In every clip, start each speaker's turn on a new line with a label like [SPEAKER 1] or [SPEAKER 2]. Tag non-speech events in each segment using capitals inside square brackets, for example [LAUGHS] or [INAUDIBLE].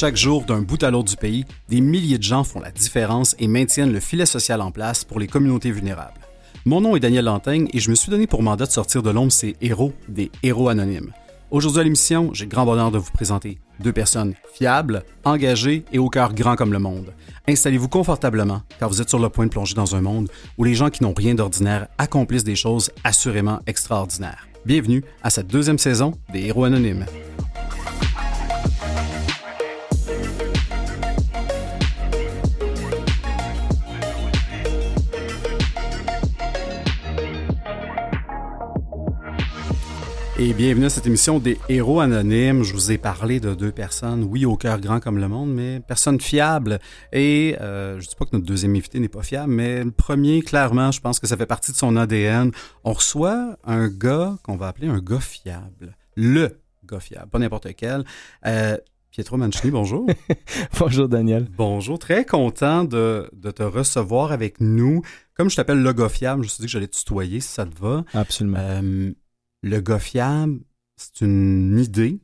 [SPEAKER 1] Chaque jour, d'un bout à l'autre du pays, des milliers de gens font la différence et maintiennent le filet social en place pour les communautés vulnérables. Mon nom est Daniel Lantaigne et je me suis donné pour mandat de sortir de l'ombre ces héros, des héros anonymes. Aujourd'hui à l'émission, j'ai grand bonheur de vous présenter deux personnes fiables, engagées et au cœur grand comme le monde. Installez-vous confortablement car vous êtes sur le point de plonger dans un monde où les gens qui n'ont rien d'ordinaire accomplissent des choses assurément extraordinaires. Bienvenue à cette deuxième saison des Héros Anonymes. Et bienvenue à cette émission des Héros Anonymes. Je vous ai parlé de deux personnes, oui, au cœur grand comme le monde, mais personnes fiables. Et euh, je dis pas que notre deuxième invité n'est pas fiable, mais le premier, clairement, je pense que ça fait partie de son ADN. On reçoit un gars qu'on va appeler un gars fiable. Le gars fiable, pas n'importe quel. Euh, Pietro Mancini, bonjour. [LAUGHS]
[SPEAKER 2] bonjour Daniel.
[SPEAKER 1] Bonjour, très content de, de, te recevoir avec nous. Comme je t'appelle le gars fiable, je me suis dit que j'allais tutoyer si ça te va.
[SPEAKER 2] Absolument.
[SPEAKER 1] Euh, le gars fiable, c'est une idée,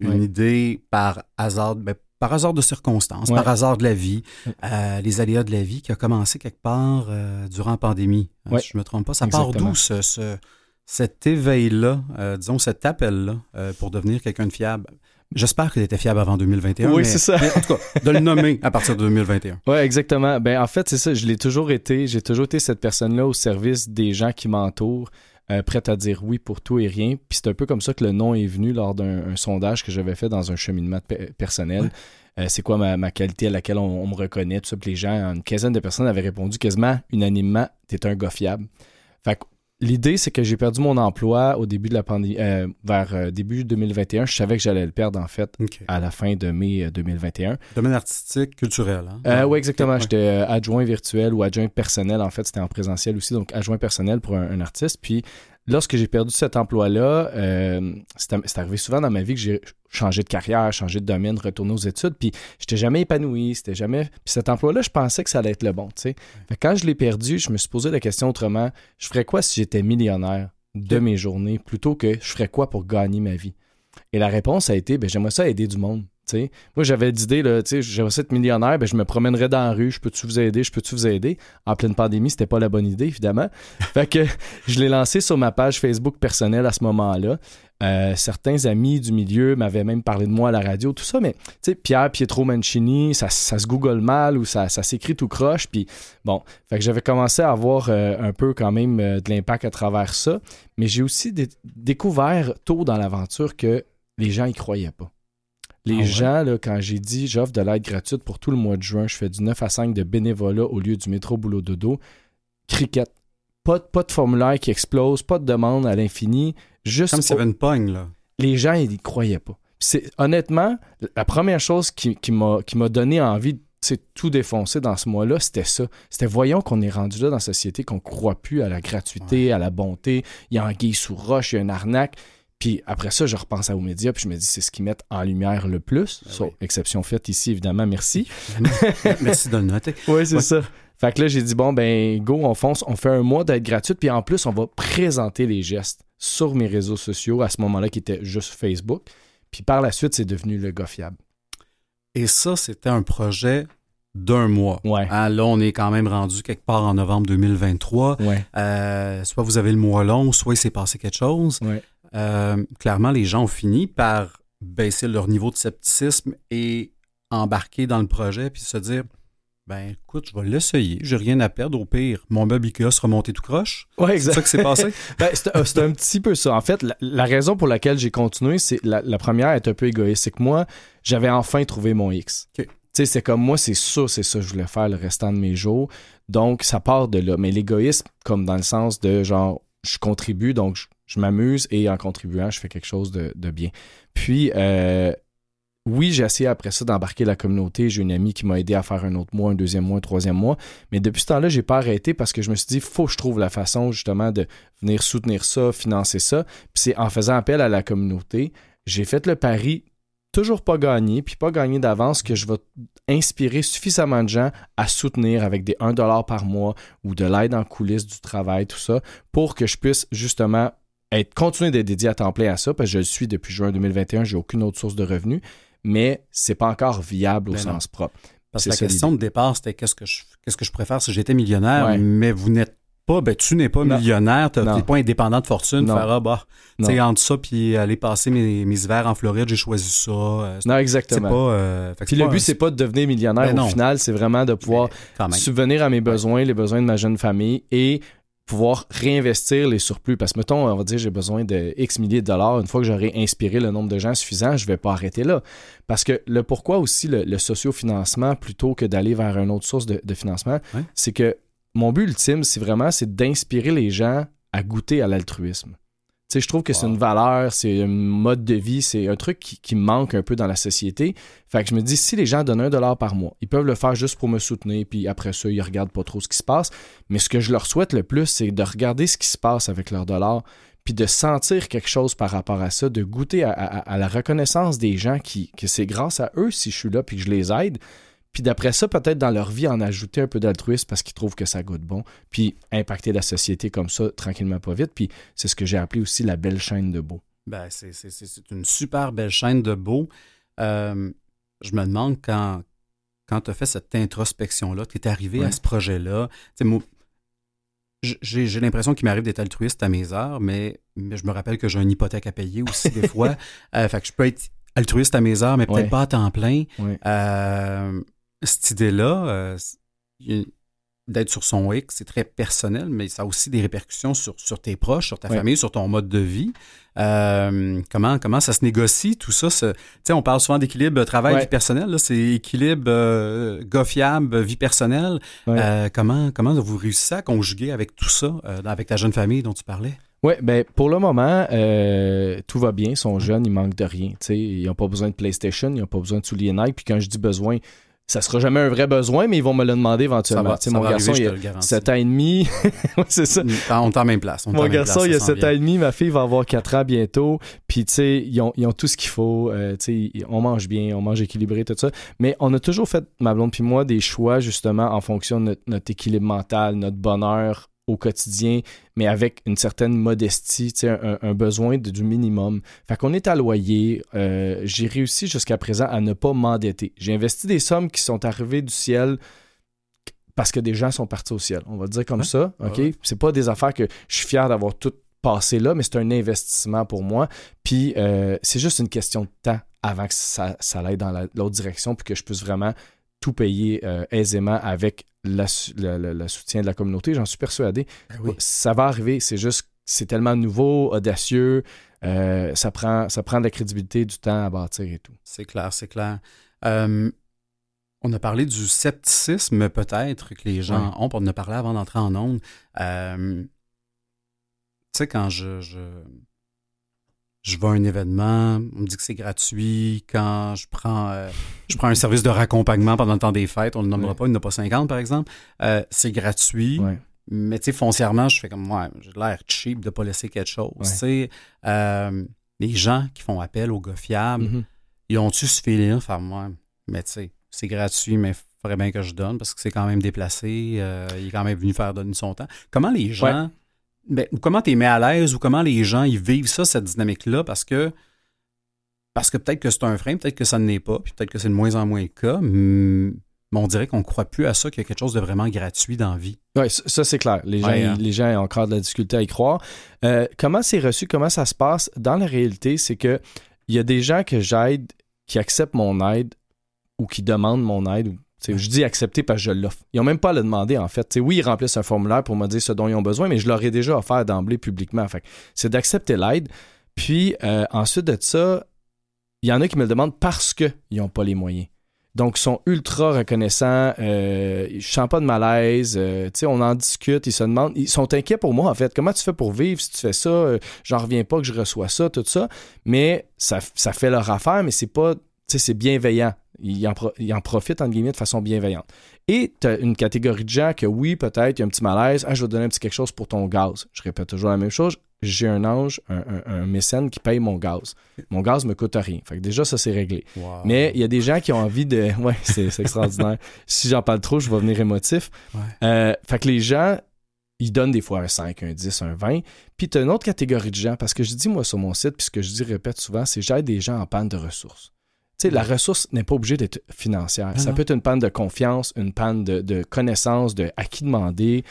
[SPEAKER 1] une idée par hasard, ben, par hasard de circonstances, par hasard de la vie, euh, les aléas de la vie qui a commencé quelque part euh, durant la pandémie. Hein, si je me trompe pas, ça part d'où ce, cet éveil-là, euh, disons cet appel-là pour devenir quelqu'un de fiable? J'espère qu'il était fiable avant 2021.
[SPEAKER 2] Oui, c'est ça.
[SPEAKER 1] en tout cas, de le nommer à partir de 2021. [LAUGHS]
[SPEAKER 2] Oui, exactement. Ben, en fait, c'est ça. Je l'ai toujours été. J'ai toujours été cette personne-là au service des gens qui m'entourent. Euh, prête à dire oui pour tout et rien. Puis c'est un peu comme ça que le nom est venu lors d'un sondage que j'avais fait dans un cheminement personnel. Euh, c'est quoi ma, qualité à laquelle on, me reconnaît, tout ça. Puis les gens, une quinzaine de personnes avaient répondu quasiment unanimement, t'es un gars fiable. Fait que L'idée, c'est que j'ai perdu mon emploi au début de la pandémie, euh, vers euh, début 2021. Je savais que j'allais le perdre, en fait, à la fin de mai 2021. Euh,
[SPEAKER 1] Domaine artistique, culturel.
[SPEAKER 2] Hein? oui, exactement. J'étais adjoint virtuel ou adjoint personnel. En fait, c'était en présentiel aussi, donc adjoint personnel pour un artiste. Puis lorsque j'ai perdu cet emploi-là, euh, c'est arrivé souvent dans ma vie que j'ai changé de carrière, changé de domaine, retourné aux études, puis j'étais jamais épanoui, c'était jamais... Puis cet emploi-là, je pensais que ça allait être le bon, tu sais. Quand je l'ai perdu, je me suis posé la question autrement, je ferais quoi si j'étais millionnaire de mes journées, plutôt que je ferais quoi pour gagner ma vie? Et la réponse a été, ben j'aimerais ça aider du monde. Moi, j'avais l'idée, j'aimerais être millionnaire, ben, je me promènerais dans la rue, je peux-tu vous aider, je peux-tu vous aider? En pleine pandémie, c'était pas la bonne idée, évidemment. [LAUGHS] fait que je l'ai lancé sur ma page Facebook personnelle à ce moment-là. Euh, certains amis du milieu m'avaient même parlé de moi à la radio, tout ça, mais tu sais, Pierre Pietro Mancini, ça, se google mal ou ça, s'écrit tout croche. Puis bon, fait que j'avais commencé à avoir euh, un peu quand même euh, de l'impact à travers ça, mais j'ai aussi découvert tôt dans l'aventure que les gens y croyaient pas. Les ah gens, là, quand j'ai dit j'offre de l'aide gratuite pour tout le mois de juin, je fais du 9 à 5 de bénévolat au lieu du métro boulot dodo, cricket. Pas, pas de formulaire qui explose, pas de demande à l'infini. Juste
[SPEAKER 1] Comme
[SPEAKER 2] ça
[SPEAKER 1] une pogne, là.
[SPEAKER 2] Les gens, ils n'y croyaient pas. C'est, honnêtement, la première chose qui, qui, m'a, qui m'a donné envie de tout défoncer dans ce mois-là, c'était ça. C'était voyons qu'on est rendu là dans la société, qu'on ne croit plus à la gratuité, à la bonté. Il y a un gay sous roche, il y a une arnaque. Puis après ça, je repense aux médias, puis je me dis, c'est ce qui met en lumière le plus. Ben exception faite ici, évidemment, merci.
[SPEAKER 1] merci de le noter. [LAUGHS]
[SPEAKER 2] oui, c'est ça. Fait que là, j'ai dit, bon, ben, go, on fonce, on fait un mois d'aide gratuite, puis en plus, on va présenter les gestes sur mes réseaux sociaux, à ce moment-là, qui était juste Facebook. Puis par la suite, c'est devenu le gars fiable.
[SPEAKER 1] Et ça, c'était un projet d'un mois.
[SPEAKER 2] Ouais.
[SPEAKER 1] Hein, là, on est quand même rendu quelque part en novembre 2023.
[SPEAKER 2] Ouais.
[SPEAKER 1] Euh, soit vous avez le mois long, soit il s'est passé quelque chose.
[SPEAKER 2] Ouais.
[SPEAKER 1] Euh, clairement, les gens ont fini par baisser leur niveau de scepticisme et embarquer dans le projet puis se dire ben écoute, je vais l'essayer, j'ai rien à perdre. Au pire, mon meuble Ikea sera monté tout croche.
[SPEAKER 2] Ouais.
[SPEAKER 1] C'est ça qui s'est passé? [LAUGHS]
[SPEAKER 2] ben, c'est un petit peu ça. En fait, la, raison pour laquelle j'ai continué, c'est la, première est un peu égoïste. C'est que moi, j'avais enfin trouvé mon X. Tu sais, c'est comme moi, c'est ça, c'est ça que je voulais faire le restant de mes jours. Donc, ça part de là. Mais l'égoïsme, comme dans le sens de genre, je contribue, donc je, je m'amuse et en contribuant, je fais quelque chose de, bien. Puis, euh, oui, j'ai essayé après ça d'embarquer la communauté. J'ai une amie qui m'a aidé à faire un autre mois, un deuxième mois, un troisième mois. Mais depuis ce temps-là, j'ai pas arrêté parce que je me suis dit, faut que je trouve la façon justement de venir soutenir ça, financer ça. Puis c'est en faisant appel à la communauté, j'ai fait le pari toujours pas gagné, puis pas gagné d'avance, que je vais inspirer suffisamment de gens à soutenir avec des 1$ par mois ou de l'aide en coulisses du travail, tout ça, pour que je puisse justement être continuer d'être dédié à temps plein à ça, parce que je le suis depuis juin 2021, j'ai aucune autre source de revenus, mais c'est pas encore viable au
[SPEAKER 1] Ben non.
[SPEAKER 2] sens propre.
[SPEAKER 1] Parce que la question de départ, c'était qu'est-ce que je qu'est-ce que je préfère si j'étais millionnaire,
[SPEAKER 2] Ouais.
[SPEAKER 1] mais vous n'êtes pas, ben tu n'es pas
[SPEAKER 2] Non.
[SPEAKER 1] millionnaire, tu n'es pas indépendant de fortune,
[SPEAKER 2] Non.
[SPEAKER 1] faire ah, bah, tu entre ça puis aller passer mes, mes hivers en Floride, j'ai choisi ça. euh,
[SPEAKER 2] Non, exactement.
[SPEAKER 1] pas. euh,
[SPEAKER 2] Puis le
[SPEAKER 1] pas-
[SPEAKER 2] but, c'est pas de devenir millionnaire
[SPEAKER 1] Ben
[SPEAKER 2] au
[SPEAKER 1] non.
[SPEAKER 2] final, c'est vraiment de pouvoir subvenir à mes besoins, les besoins de ma jeune famille et pouvoir réinvestir les surplus. Parce que, mettons, on va dire, j'ai besoin de X milliers de dollars. Une fois que j'aurai inspiré le nombre de gens suffisant, je vais pas arrêter là. Parce que le pourquoi aussi le, le sociofinancement plutôt que d'aller vers une autre source de, de financement, c'est que mon but ultime, c'est vraiment c'est d'inspirer les gens à goûter à l'altruisme. Tu sais, je trouve que c'est une valeur, c'est un mode de vie, c'est un truc qui, qui manque un peu dans la société. Fait que je me dis, si les gens donnent un dollar par mois, ils peuvent le faire juste pour me soutenir, puis après ça, ils regardent pas trop ce qui se passe. Mais ce que je leur souhaite le plus, c'est de regarder ce qui se passe avec leur dollar, puis de sentir quelque chose par rapport à ça, de goûter à, à- à la reconnaissance des gens qui, que c'est grâce à eux si je suis là, puis que je les aide. Puis d'après ça, peut-être dans leur vie, en ajouter un peu d'altruisme parce qu'ils trouvent que ça goûte bon. Puis impacter la société comme ça, tranquillement, pas vite. Puis c'est ce que j'ai appelé aussi la belle chaîne de beau.
[SPEAKER 1] Ben, c'est, une super belle chaîne de beau. Euh, je me demande quand, quand tu as fait cette introspection-là, tu es arrivé
[SPEAKER 2] Ouais.
[SPEAKER 1] à ce projet-là. Tu sais, moi, j- j'ai, j'ai l'impression qu'il m'arrive d'être altruiste à mes heures, mais, mais je me rappelle que j'ai une hypothèque à payer aussi des [LAUGHS] fois. Euh, fait que je peux être altruiste à mes heures, mais peut-être
[SPEAKER 2] Ouais.
[SPEAKER 1] pas à temps plein.
[SPEAKER 2] Ouais.
[SPEAKER 1] Euh, cette idée-là, euh, d'être sur son X, c'est très personnel, mais ça a aussi des répercussions sur, sur tes proches, sur ta
[SPEAKER 2] Ouais.
[SPEAKER 1] famille, sur ton mode de vie. Euh, comment, comment ça se négocie, tout ça? ce- on parle souvent d'équilibre travail-vie
[SPEAKER 2] Ouais.
[SPEAKER 1] personnelle. C'est équilibre euh, gars fiable, vie personnelle.
[SPEAKER 2] Ouais.
[SPEAKER 1] Euh, comment, comment vous réussissez à conjuguer avec tout ça, avec ta jeune famille dont tu parlais?
[SPEAKER 2] Oui, ben pour le moment, euh, tout va bien. Ils sont jeunes, ils manquent de rien. tu sais. Ils n'ont pas besoin de PlayStation, ils n'ont pas besoin de souliers Nike. Puis quand je dis besoin, ça sera jamais un vrai besoin, mais ils vont me le demander éventuellement.
[SPEAKER 1] va,
[SPEAKER 2] mon garçon,
[SPEAKER 1] arriver,
[SPEAKER 2] il a
[SPEAKER 1] te le garantis.
[SPEAKER 2] 7 ans et demi. [LAUGHS] C'est ça.
[SPEAKER 1] On est en même place. on
[SPEAKER 2] Mon garçon,
[SPEAKER 1] place,
[SPEAKER 2] il a
[SPEAKER 1] ça s'en
[SPEAKER 2] 7
[SPEAKER 1] vient.
[SPEAKER 2] ans et demi, ma fille va avoir 4 ans bientôt. Puis, tu sais, ils ont, ils ont tout ce qu'il faut. euh, tu sais, on mange bien, on mange équilibré, tout ça. Mais on a toujours fait, ma blonde puis moi, des choix justement en fonction de notre, notre équilibre mental, notre bonheur au quotidien, mais avec une certaine modestie, tu sais, un, un besoin de- du minimum. Fait qu'on est à loyer. euh, J'ai réussi jusqu'à présent à ne pas m'endetter. J'ai investi des sommes qui sont arrivées du ciel parce que des gens sont partis au ciel. On va le dire comme ça, OK?
[SPEAKER 1] Ouais.
[SPEAKER 2] C'est pas des affaires que je suis fier d'avoir tout passé là, mais c'est un investissement pour moi. Puis euh, c'est juste une question de temps avant que ça, ça aille dans la- l'autre direction, puis que je puisse vraiment tout payer euh, aisément avec la soutien de la communauté. J'en suis persuadé.
[SPEAKER 1] Oui.
[SPEAKER 2] Ça va arriver. C'est juste, c'est tellement nouveau, audacieux. euh, ça, prend, ça prend de la crédibilité, du temps à bâtir et tout.
[SPEAKER 1] C'est clair, c'est clair. Euh, on a parlé du scepticisme peut-être que les gens ont, on en a parlé avant d'entrer en onde. Euh, tu sais, quand je, je, je vais à un événement, on me dit que c'est gratuit. Quand je prends, euh, je prends un service de raccompagnement pendant le temps des fêtes, on ne le nommera
[SPEAKER 2] Ouais.
[SPEAKER 1] pas, il n'y en a pas 50 par exemple, euh, c'est gratuit.
[SPEAKER 2] Ouais.
[SPEAKER 1] Mais tu sais, foncièrement, je fais comme moi, j'ai l'air cheap de ne pas laisser quelque chose.
[SPEAKER 2] Ouais.
[SPEAKER 1] Euh, les gens qui font appel aux gars fiables,
[SPEAKER 2] Mhm.
[SPEAKER 1] ils ont-tu ce feeling? Enfin, moi, mais tu sais, c'est gratuit, mais il faudrait bien que je donne parce que c'est quand même déplacé. il est quand même venu faire donner son temps. Comment les gens. Ben, ou comment tu es mis à l'aise ou comment les gens ils vivent ça, cette dynamique-là? Parce que. Parce que peut-être que c'est un frein, peut-être que ça ne l'est pas, puis peut-être que c'est de moins en moins le cas. Mais on dirait qu'on ne croit plus à ça qu'il y a quelque chose de vraiment gratuit dans la vie.
[SPEAKER 2] Oui, ça, c'est clair. Les gens,
[SPEAKER 1] Ouais, hein.
[SPEAKER 2] les gens ont encore de la difficulté à y croire. Euh, comment c'est reçu, comment ça se passe? Dans la réalité, c'est que il y a des gens que j'aide qui acceptent mon aide ou qui demandent mon aide. ou- Je dis accepter parce que je l'offre. Ils n'ont même pas à le demander, en fait. Oui, ils remplissent un formulaire pour me dire ce dont ils ont besoin, mais je leur ai déjà offert d'emblée publiquement. C'est d'accepter l'aide. Puis euh, ensuite de ça, il y en a qui me le demandent parce qu'ils n'ont pas les moyens. Donc, ils sont ultra reconnaissants. Euh, je sens pas de malaise. euh, on en discute. Ils se demandent. Ils sont inquiets pour moi, en fait. Comment tu fais pour vivre si tu fais ça? Euh, J'en reviens pas que je reçois ça, tout ça. Mais ça, fait leur affaire, mais c'est pas. C'est bienveillant. Ils en, ils en profitent, entre guillemets, de façon bienveillante. Et tu as une catégorie de gens que, oui, peut-être, il y a un petit malaise. Ah, je vais te donner un petit quelque chose pour ton gaz. Je répète toujours la même chose. J'ai un ange, un, un- un mécène qui paye mon gaz. Mon gaz me coûte rien. Fait que déjà, ça, c'est réglé. Mais il y a des gens qui ont envie de. [LAUGHS] Ouais, c'est c'est extraordinaire. si j'en parle trop, je vais venir émotif.
[SPEAKER 1] Ouais.
[SPEAKER 2] Euh, fait que les gens, ils donnent des fois un 5, un 10, un 20. Puis tu as une autre catégorie de gens, parce que je dis, moi, sur mon site, puis ce que je dis, répète souvent, c'est j'aide des gens en panne de ressources. Sais, la ressource n'est pas obligée d'être financière. Ça
[SPEAKER 1] non.
[SPEAKER 2] peut être une panne de confiance, une panne de, de connaissance, de à qui demander.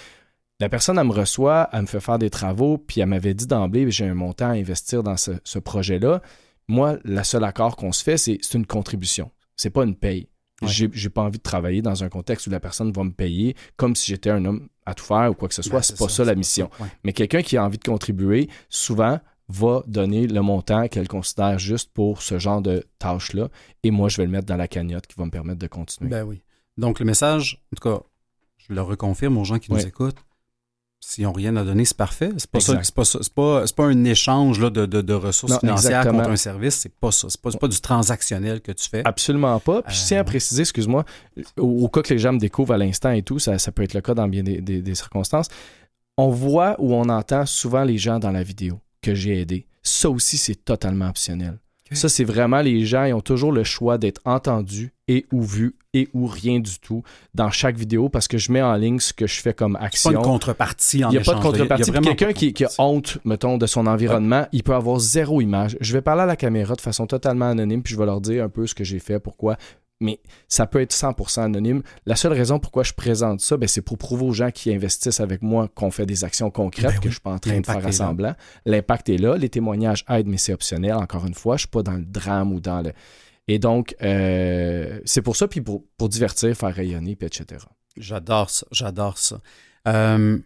[SPEAKER 2] La personne, elle me reçoit, elle me fait faire des travaux, puis elle m'avait dit d'emblée, j'ai un montant à investir dans ce, ce projet-là. Moi, le seul accord qu'on se fait, c'est c'est une contribution. C'est pas une paye.
[SPEAKER 1] Ouais.
[SPEAKER 2] J'ai pas envie de travailler dans un contexte où la personne va me payer comme si j'étais un homme à tout faire ou quoi que ce soit.
[SPEAKER 1] Ben,
[SPEAKER 2] c'est pas ça, la mission.
[SPEAKER 1] Ouais.
[SPEAKER 2] Mais quelqu'un qui a envie de contribuer, souvent, va donner le montant qu'elle considère juste pour ce genre de tâche-là. Et moi, je vais le mettre dans la cagnotte qui va me permettre de continuer.
[SPEAKER 1] Ben oui. Donc, le message, en tout cas, je le reconfirme aux gens qui nous écoutent. S'ils n'ont rien à donner, c'est parfait. C'est pas, ça, pas, ça- c'est pas, c'est pas un échange là, de, de- de ressources
[SPEAKER 2] Non,
[SPEAKER 1] financières
[SPEAKER 2] exactement.
[SPEAKER 1] contre un service. C'est pas ça. C'est pas, pas du transactionnel que tu fais.
[SPEAKER 2] Absolument pas. Puis je tiens
[SPEAKER 1] Euh,
[SPEAKER 2] à préciser, excuse-moi, au, au cas que les gens me découvrent à l'instant et tout, ça, ça peut être le cas dans bien des, des- des circonstances. On voit ou on entend souvent les gens dans la vidéo que j'ai aidé. Ça aussi, c'est totalement optionnel. Ça, c'est vraiment les gens, ils ont toujours le choix d'être entendus et ou vus et ou rien du tout dans chaque vidéo parce que je mets en ligne ce que je fais comme
[SPEAKER 1] C'est pas
[SPEAKER 2] action.
[SPEAKER 1] une contrepartie en
[SPEAKER 2] Il n'y a pas de contrepartie. Quelqu'un qui, qui a honte, mettons, de son environnement, il peut avoir zéro image. Je vais parler à la caméra de façon totalement anonyme, puis je vais leur dire un peu ce que j'ai fait, pourquoi. Mais ça peut être 100% anonyme. La seule raison pourquoi je présente ça, ben, c'est pour prouver aux gens qui investissent avec moi qu'on fait des actions concrètes,
[SPEAKER 1] Ben
[SPEAKER 2] que
[SPEAKER 1] oui.
[SPEAKER 2] je suis pas en train de faire semblant. L'impact est là. Les témoignages aident, mais c'est optionnel. Encore une fois, je suis pas dans le drame ou dans le... Et donc, euh, c'est pour ça, puis pour, pour divertir, faire rayonner, puis etc.
[SPEAKER 1] J'adore ça. J'adore ça. Euh,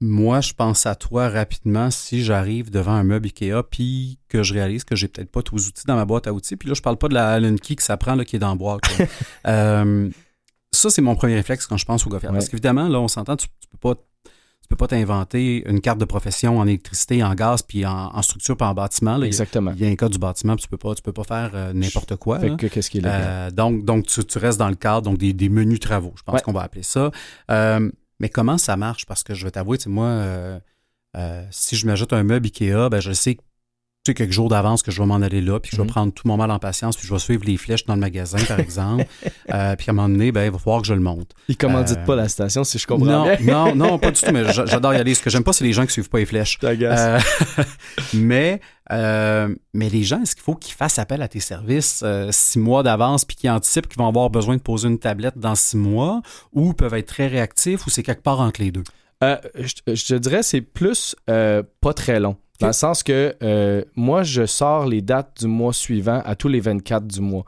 [SPEAKER 1] moi, je pense à toi rapidement si j'arrive devant un meuble Ikea puis que je réalise que j'ai peut-être pas tous les outils dans ma boîte à outils. Puis là, je parle pas de la Allen Key que ça prend là, qui est dans la boîte. là. [LAUGHS] Euh, ça, c'est mon premier réflexe quand je pense au.
[SPEAKER 2] Ouais.
[SPEAKER 1] Parce qu'évidemment, là, on s'entend, tu, tu peux pas tu peux pas t'inventer une carte de profession en électricité, en gaz, puis en, en structure, puis en bâtiment. là.
[SPEAKER 2] Exactement.
[SPEAKER 1] Il y a un cas du bâtiment, puis tu peux pas, tu peux pas faire euh, n'importe quoi.
[SPEAKER 2] Fait que qu'est-ce qui est légal?
[SPEAKER 1] Euh, donc, donc tu, tu restes dans le cadre donc des, des menus travaux, je pense
[SPEAKER 2] Ouais.
[SPEAKER 1] qu'on va appeler ça. Mais comment ça marche? Parce que je vais t'avouer, moi, euh, euh, si je m'ajoute un meuble Ikea, ben je sais que sais, quelques jours d'avance que je vais m'en aller là, puis que je vais
[SPEAKER 2] Mhm.
[SPEAKER 1] prendre tout mon mal en patience, puis je vais suivre les flèches dans le magasin, par exemple. [LAUGHS] Euh, puis à un moment donné, ben, il va falloir que je le monte.
[SPEAKER 2] Il commandite
[SPEAKER 1] euh,
[SPEAKER 2] pas la station, si je comprends
[SPEAKER 1] Non,
[SPEAKER 2] bien.
[SPEAKER 1] non, non, pas du tout, mais j'a- [LAUGHS] j'adore y aller. Ce que j'aime pas, c'est les gens qui suivent pas les flèches. Euh, [LAUGHS] mais, euh, mais les gens, est-ce qu'il faut qu'ils fassent appel à tes services euh, six mois d'avance puis qu'ils anticipent qu'ils vont avoir besoin de poser une tablette dans six mois ou peuvent être très réactifs ou c'est quelque part entre les deux?
[SPEAKER 2] Je, je te dirais, c'est plus pas très long. Dans le sens que euh, moi, je sors les dates du mois suivant à tous les 24 du mois.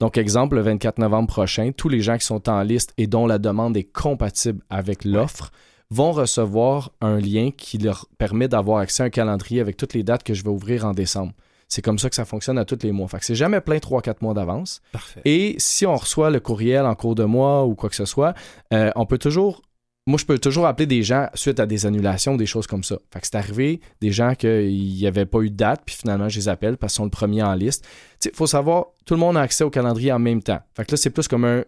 [SPEAKER 2] Donc, exemple, le 24 novembre prochain, tous les gens qui sont en liste et dont la demande est compatible avec l'offre vont recevoir un lien qui leur permet d'avoir accès à un calendrier avec toutes les dates que je vais ouvrir en décembre. C'est comme ça que ça fonctionne à tous les mois. Fait que c'est jamais plein 3-4 mois d'avance.
[SPEAKER 1] Parfait.
[SPEAKER 2] Et si on reçoit le courriel en cours de mois ou quoi que ce soit, euh, on peut toujours. Moi, je peux toujours appeler des gens suite à des annulations, des choses comme ça. Fait que c'est arrivé des gens qu'il n'y avait pas eu de date, puis finalement, je les appelle parce qu'ils sont le premier en liste. Il faut savoir, tout le monde a accès au calendrier en même temps. Fait que là, c'est plus comme un.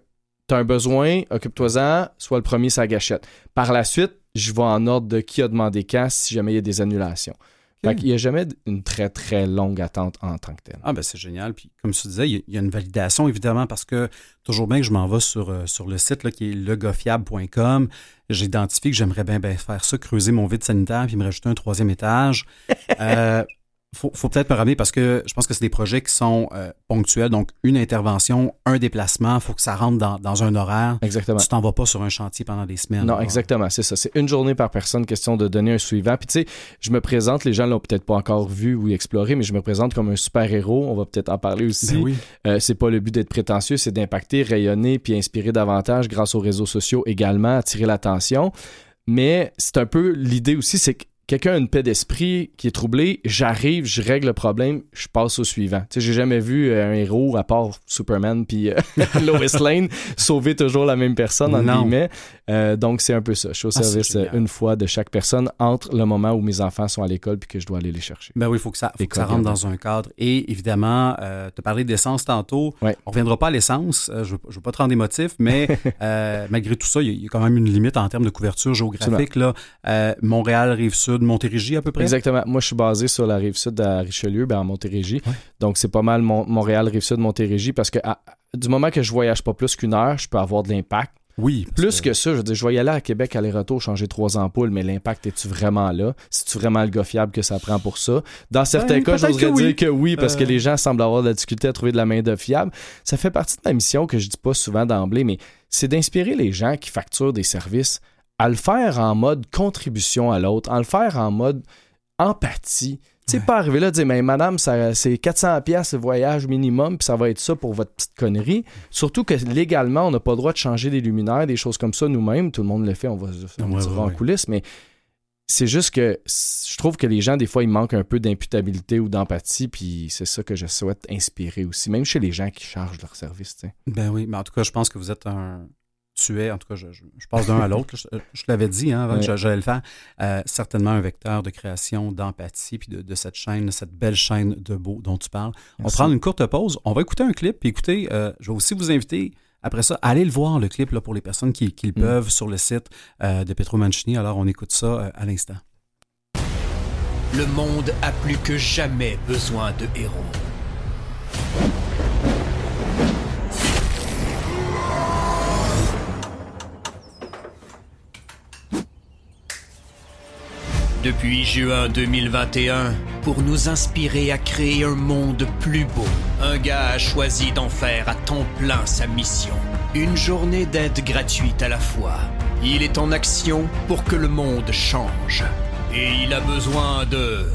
[SPEAKER 2] T'as un besoin, occupe-toi-en, sois le premier sa gâchette. Par la suite, je vais en ordre de qui a demandé quand si jamais il y a des annulations. Fait
[SPEAKER 1] Ok.
[SPEAKER 2] qu'il n'y a jamais une très, très longue attente en tant que telle.
[SPEAKER 1] Ah ben c'est génial. Puis comme tu disais, il y a- il y, a une validation évidemment parce que toujours bien que je m'en vais sur, euh, sur le site là, qui est legofiable.com. J'identifie que j'aimerais bien, bien faire ça, creuser mon vide sanitaire puis me rajouter un troisième étage. Euh, faut, faut peut-être me ramener parce que je pense que c'est des projets qui sont euh, ponctuels. Donc, une intervention, un déplacement, il faut que ça rentre dans, dans un horaire.
[SPEAKER 2] Exactement.
[SPEAKER 1] Tu t'en vas pas sur un chantier pendant des semaines.
[SPEAKER 2] Non, exactement, c'est ça. C'est une journée par personne, question de donner un suivant. Puis tu sais, je me présente, les gens l'ont peut-être pas encore vu ou exploré, mais je me présente comme un super-héros. On va peut-être en parler aussi.
[SPEAKER 1] Ben oui.
[SPEAKER 2] Euh, c'est pas le but d'être prétentieux, c'est d'impacter, rayonner, puis inspirer davantage grâce aux réseaux sociaux également, attirer l'attention. Mais c'est un peu l'idée aussi, c'est que quelqu'un a une paix d'esprit qui est troublé, j'arrive, je règle le problème, je passe au suivant. Tu sais, j'ai jamais vu euh, un héros à part Superman puis euh, [LAUGHS] Lois Lane sauver toujours la même personne en
[SPEAKER 1] Non.
[SPEAKER 2] guillemets. Euh, donc c'est un peu ça. Je suis au
[SPEAKER 1] Ah,
[SPEAKER 2] service une fois de chaque personne entre le moment où mes enfants sont à l'école puis que je dois aller les chercher.
[SPEAKER 1] Ben oui, il faut que ça, faut que ça rentre dans un cadre. Et évidemment, euh, tu as parlé d'essence tantôt.
[SPEAKER 2] Ouais.
[SPEAKER 1] On reviendra pas à l'essence. Je ne veux pas te rendre émotif, mais [LAUGHS] malgré tout ça, il y, y a quand même une limite en termes de couverture géographique. Là. Montréal, Rive-Sud, Montérégie à peu près?
[SPEAKER 2] Exactement. Moi, je suis basé sur la rive sud à Richelieu, ben, en Montérégie.
[SPEAKER 1] Ouais.
[SPEAKER 2] Donc, c'est pas mal Mon- Montréal, rive sud, Montérégie, parce que à- du moment que je voyage pas plus qu'une heure, je peux avoir de l'impact.
[SPEAKER 1] Oui.
[SPEAKER 2] Plus que... ça, je veux dire, je vais y aller à Québec aller-retour changer trois ampoules, mais l'impact est-tu vraiment là? C'est-tu vraiment le gars fiable que ça prend pour ça? Dans certains cas, j'oserais dire que oui, parce que euh. les gens semblent avoir de la difficulté à trouver de la main de fiable. Ça fait partie de ma mission que je dis pas souvent d'emblée, mais c'est d'inspirer les gens qui facturent des services à le faire en mode contribution à l'autre, à le faire en mode empathie. Tu sais, pas arriver là et dire, mais madame, c'est 400 pièces le voyage minimum, puis ça va être ça pour votre petite connerie. Surtout que légalement, on n'a pas le droit de changer des luminaires, des choses comme ça nous-mêmes. Tout le monde le fait, on va se en coulisses, mais c'est juste que je trouve que les gens, des fois, ils manquent un peu d'imputabilité ou d'empathie, puis c'est ça que je souhaite inspirer aussi, même chez les gens qui chargent leur service.
[SPEAKER 1] Ben oui, mais en tout cas, je pense que vous êtes un, tu es, en tout cas, je, passe d'un à l'autre, je, l'avais dit hein, avant que j'allais le faire, euh, certainement un vecteur de création, d'empathie, puis de, cette chaîne, cette belle chaîne de beau dont tu parles. On va prendre une courte pause, on va écouter un clip, puis écoutez, euh, je vais aussi vous inviter après ça, à aller le voir, le clip, là, pour les personnes qui, le mm. peuvent, sur le site euh, de Petro Mancini. Alors, on écoute ça à l'instant.
[SPEAKER 3] Le monde a plus que jamais besoin de héros. Depuis juin 2021 pour nous inspirer à créer un monde plus beau. Un gars a choisi d'en faire à temps plein sa mission. Une journée d'aide gratuite à la fois. Il est en action pour que le monde change. Et il a besoin de...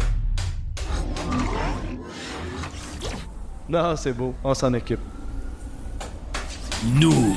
[SPEAKER 2] Non, c'est beau, on s'en occupe.
[SPEAKER 3] Nous.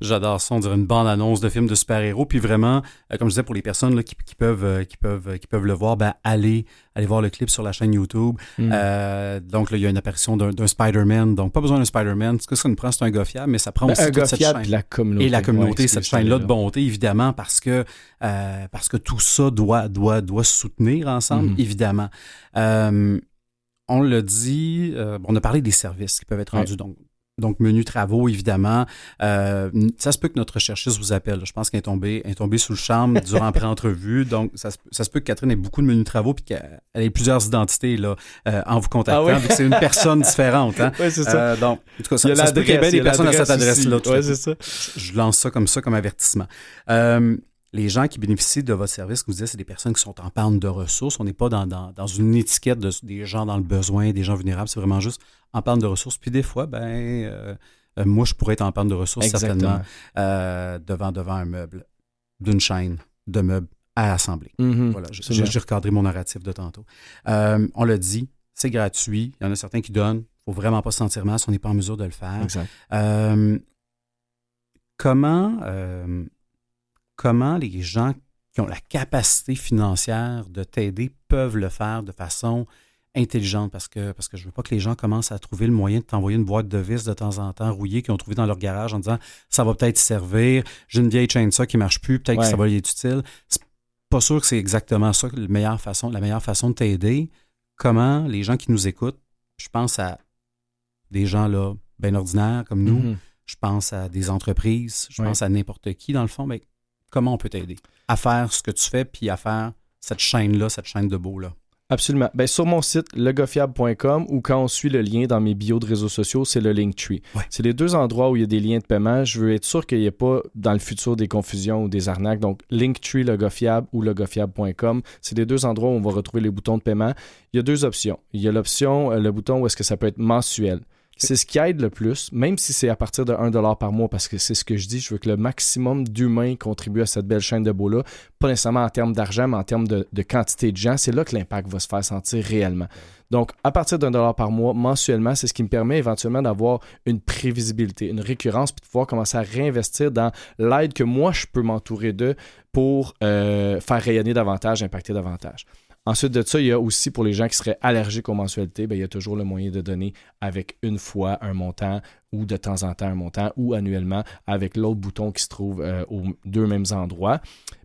[SPEAKER 1] J'adore ça, on dirait une bande-annonce de film de super-héros. Puis vraiment, euh, comme je disais, pour les personnes là, qui, peuvent, euh, qui, peuvent, qui peuvent le voir, ben, allez, allez voir le clip sur la chaîne YouTube. Mm. Euh, donc là, il y a une apparition d'un Spider-Man. Donc, pas besoin d'un Spider-Man. Ce que ça nous prend, c'est un gars fiable, mais ça prend ben, aussi
[SPEAKER 2] un
[SPEAKER 1] toute
[SPEAKER 2] cette chaîne. la communauté.
[SPEAKER 1] Et la communauté, cette chaîne-là de bonté, évidemment, parce que, parce que tout ça doit, doit, doit se soutenir ensemble, mm-hmm. évidemment. on l'a dit, on a parlé des services qui peuvent être rendus. Donc, donc, menu travaux, évidemment. Euh, ça se peut que notre chercheuse vous appelle. Je pense qu'elle est tombée, est tombée sous le charme [LAUGHS] durant pré-entrevue. Donc, ça se, peut que Catherine ait beaucoup de menus travaux puis qu'elle ait plusieurs identités là, euh, en vous contactant, ah vu que c'est une personne différente. Hein? [LAUGHS]
[SPEAKER 2] Oui, c'est ça.
[SPEAKER 1] Euh, donc, en tout cas, ça, se peut qu'il y ait des personnes à cette adresse-là.
[SPEAKER 2] Oui, c'est ça.
[SPEAKER 1] Je, lance ça comme ça, comme avertissement les gens qui bénéficient de votre service, que vous disiez, c'est des personnes qui sont en panne de ressources. On n'est pas dans, dans, une étiquette de, des gens dans le besoin, des gens vulnérables. C'est vraiment juste en panne de ressources. Puis des fois, ben, euh, euh, moi, je pourrais être en panne de ressources certainement euh, devant, devant un meuble, d'une chaîne de meubles à assembler.
[SPEAKER 2] Mm-hmm.
[SPEAKER 1] voilà, j'ai recadré mon narratif de tantôt. on l'a dit, c'est gratuit. Il y en a certains qui donnent. Il ne faut vraiment pas se sentir mal si on n'est pas en mesure de le faire. comment comment les gens qui ont la capacité financière de t'aider peuvent le faire de façon intelligente? Parce que, parce que je veux pas que les gens commencent à trouver le moyen de t'envoyer une boîte de vis de temps en temps rouillée qu'ils ont trouvé dans leur garage en disant ça va peut-être servir, j'ai une vieille chaîne ça qui marche plus, peut-être que ça va être utile. C'est pas sûr que c'est exactement ça la meilleure façon, la meilleure façon de t'aider. Comment les gens qui nous écoutent, je pense à des gens là bien ordinaires comme nous, mm-hmm. je pense à des entreprises, je pense à n'importe qui dans le fond, mais comment on peut t'aider à faire ce que tu fais puis à faire cette chaîne-là, cette chaîne de beau-là?
[SPEAKER 2] Absolument. Ben, sur mon site, legofiable.com ou quand on suit le lien dans mes bios de réseaux sociaux, c'est le Linktree. C'est les deux endroits où il y a des liens de paiement. Je veux être sûr qu'il n'y ait pas dans le futur des confusions ou des arnaques. Donc, Linktree, legofiable ou legofiable.com, c'est les deux endroits où on va retrouver les boutons de paiement. Il y a deux options. Il y a l'option, euh, le bouton où est-ce que ça peut être mensuel. C'est ce qui aide le plus, même si c'est à partir de 1$ par mois, parce que c'est ce que je dis, je veux que le maximum d'humains contribuent à cette belle chaîne de beau-là, pas nécessairement en termes d'argent, mais en termes de, quantité de gens. C'est là que l'impact va se faire sentir réellement. Donc, à partir d'un dollar par mois, mensuellement, c'est ce qui me permet éventuellement d'avoir une prévisibilité, une récurrence, puis de pouvoir commencer à réinvestir dans l'aide que moi, je peux m'entourer d'eux pour euh, faire rayonner davantage, impacter davantage. Ensuite de ça, il y a aussi pour les gens qui seraient allergiques aux mensualités, bien, il y a toujours le moyen de donner avec une fois un montant ou de temps en temps un montant ou annuellement avec l'autre bouton qui se trouve euh, aux deux mêmes endroits.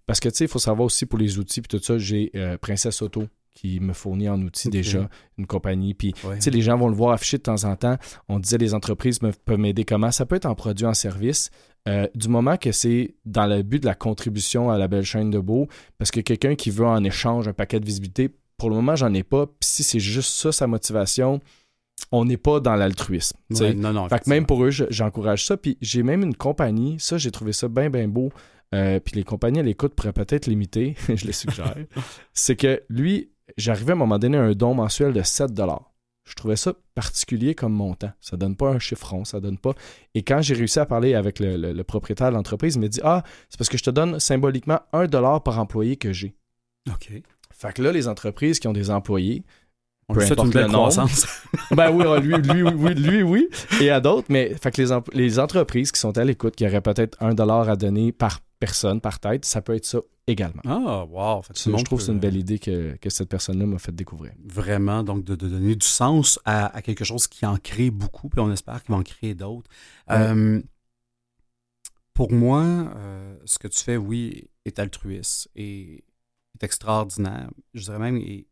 [SPEAKER 2] Parce que tu sais, il faut savoir aussi pour les outils puis tout ça, j'ai euh, Princesse Auto qui me fournit en outils déjà, une compagnie. Puis, tu sais, les gens vont le voir affiché de temps en temps. On disait les entreprises peuvent m'aider comment? Ça peut être en produit, en service. Euh, du moment que c'est dans le but de la contribution à la belle chaîne de beau, parce que quelqu'un qui veut en échange un paquet de visibilité, pour le moment, j'en ai pas. Puis si c'est juste ça sa motivation, on n'est pas dans l'altruisme.
[SPEAKER 1] Ouais, non, non.
[SPEAKER 2] Fait que même pour eux, je- j'encourage ça. Puis j'ai même une compagnie, ça, j'ai trouvé ça bien, bien beau. Euh, puis les compagnies à l'écoute pourraient peut-être l'imiter, [LAUGHS] je les suggère. [LAUGHS] c'est que lui, j'arrivais à un moment donné à un don mensuel de 7 Je trouvais ça particulier comme montant. Ça donne pas un chiffron, ça donne pas. Et quand j'ai réussi à parler avec le, le- le propriétaire de l'entreprise, il m'a dit Ah, c'est parce que je te donne symboliquement 1 dollar par employé que j'ai.
[SPEAKER 1] OK.
[SPEAKER 2] Fait que là, les entreprises qui ont des employés,
[SPEAKER 1] On
[SPEAKER 2] Peu importe
[SPEAKER 1] une
[SPEAKER 2] le nombre. [LAUGHS] Ben oui, lui, lui, oui, lui, oui. Et à d'autres, mais fait que les, les entreprises qui sont à l'écoute, qui auraient peut-être un dollar à donner par personne, par tête, ça peut être ça également.
[SPEAKER 1] Ah, wow. Fait
[SPEAKER 2] je trouve que c'est une belle idée que, que cette personne-là m'a fait découvrir.
[SPEAKER 1] Vraiment, donc, de, de donner du sens à, à quelque chose qui en crée beaucoup, puis on espère qu'il va en créer d'autres.
[SPEAKER 2] Ouais.
[SPEAKER 1] Euh, pour moi, euh, ce que tu fais, oui, est altruiste et est extraordinaire. Je dirais même est,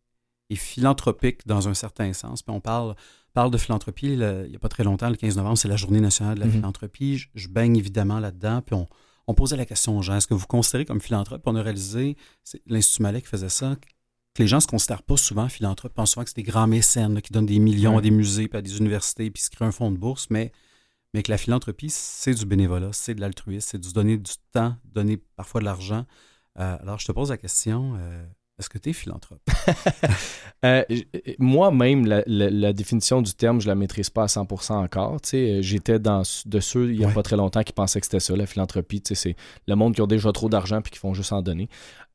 [SPEAKER 1] est philanthropique dans un certain sens. Puis on parle, parle de philanthropie, le- il n'y a pas très longtemps, le 15 novembre, c'est la journée nationale de la
[SPEAKER 2] Mhm.
[SPEAKER 1] philanthropie. Je, je baigne évidemment là-dedans. Puis on, on posait la question aux gens, est-ce que vous vous considérez comme philanthrope? On a réalisé, c'est l'Institut Malais qui faisait ça, que les gens ne se considèrent pas souvent philanthropes, pensent souvent que c'est des grands mécènes là, qui donnent des millions
[SPEAKER 2] Ouais.
[SPEAKER 1] à des musées, puis à des universités, puis se créent un fonds de bourse, mais, mais que la philanthropie, c'est du bénévolat, c'est de l'altruisme, c'est du donner du temps, donner parfois de l'argent. Euh, alors, je te pose la question, euh, est-ce que tu es philanthrope? [LAUGHS]
[SPEAKER 2] Euh, j- Moi-même, la, la- la définition du terme, je la maîtrise pas à 100% encore. Euh, J'étais dans de ceux, il y a
[SPEAKER 1] Ouais.
[SPEAKER 2] pas très longtemps, qui pensaient que c'était ça, la philanthropie. C'est le monde qui ont déjà trop d'argent puis qui font juste en donner.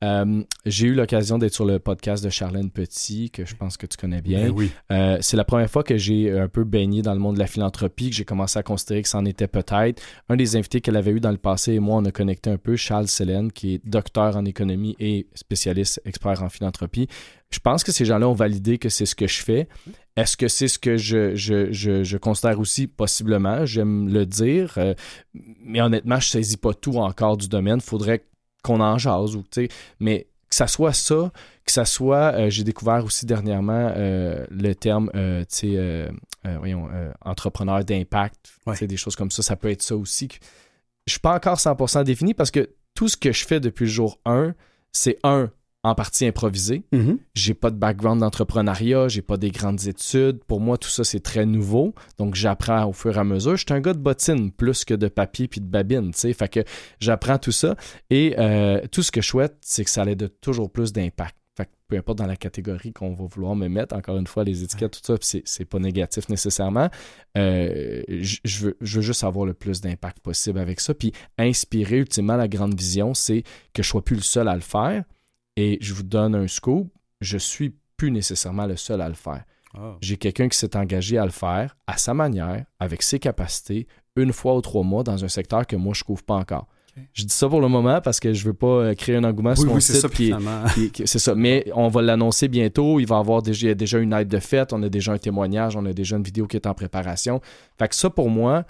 [SPEAKER 2] Euh, J'ai eu l'occasion d'être sur le podcast de Charlène Petit, que je pense que tu connais bien.
[SPEAKER 1] Ben oui.
[SPEAKER 2] Euh, c'est la première fois que j'ai un peu baigné dans le monde de la philanthropie, que j'ai commencé à considérer que c'en était peut-être. Un des invités qu'elle avait eu dans le passé et moi, on a connecté un peu, Charles Sélène, qui est docteur en économie et spécialiste expert en philanthropie. Je pense que ces gens-là ont validé que c'est ce que je fais. Est-ce que c'est ce que je, je, je, je considère aussi? Possiblement? J'aime le dire. euh, mais honnêtement, je ne saisis pas tout encore du domaine. faudrait qu'on en jase. Ou, tu sais, mais que ça soit ça, que ça soit, euh, j'ai découvert aussi dernièrement euh, le terme, euh, tu sais, voyons, entrepreneur d'impact,
[SPEAKER 1] Ouais.
[SPEAKER 2] des choses comme ça, ça peut être ça aussi. Je suis pas encore 100% défini parce que tout ce que je fais depuis le jour 1, c'est un, en partie improvisé.
[SPEAKER 1] Mhm.
[SPEAKER 2] J'ai pas de background d'entrepreneuriat, j'ai pas des grandes études. Pour moi, tout ça, c'est très nouveau. Donc, j'apprends au fur et à mesure. Je suis un gars de bottine plus que de papier puis de babine, tu sais. Fait que j'apprends tout ça. Et euh, tout ce que je souhaite, c'est que ça ait de toujours plus d'impact. Fait que peu importe dans la catégorie qu'on va vouloir me mettre, encore une fois, les étiquettes, tout ça, puis c'est, pas négatif nécessairement. Euh, je, veux, je veux juste avoir le plus d'impact possible avec ça. Puis inspirer, ultimement, la grande vision, c'est que je sois plus le seul à le faire. Et je vous donne un scoop, je suis plus nécessairement le seul à le faire.
[SPEAKER 1] Ah.
[SPEAKER 2] J'ai quelqu'un qui s'est engagé à le faire à sa manière, avec ses capacités, une fois ou trois mois dans un secteur que moi je couvre pas encore. Je dis ça pour le moment parce que je veux pas euh, créer un engouement
[SPEAKER 1] Oui,
[SPEAKER 2] sur mon
[SPEAKER 1] oui, c'est
[SPEAKER 2] site. c'est ça. Mais on va l'annoncer bientôt. Il va y avoir déjà, il y a déjà une aide de fête. On a déjà un témoignage. On a déjà une vidéo qui est en préparation. Fait que ça, pour moi,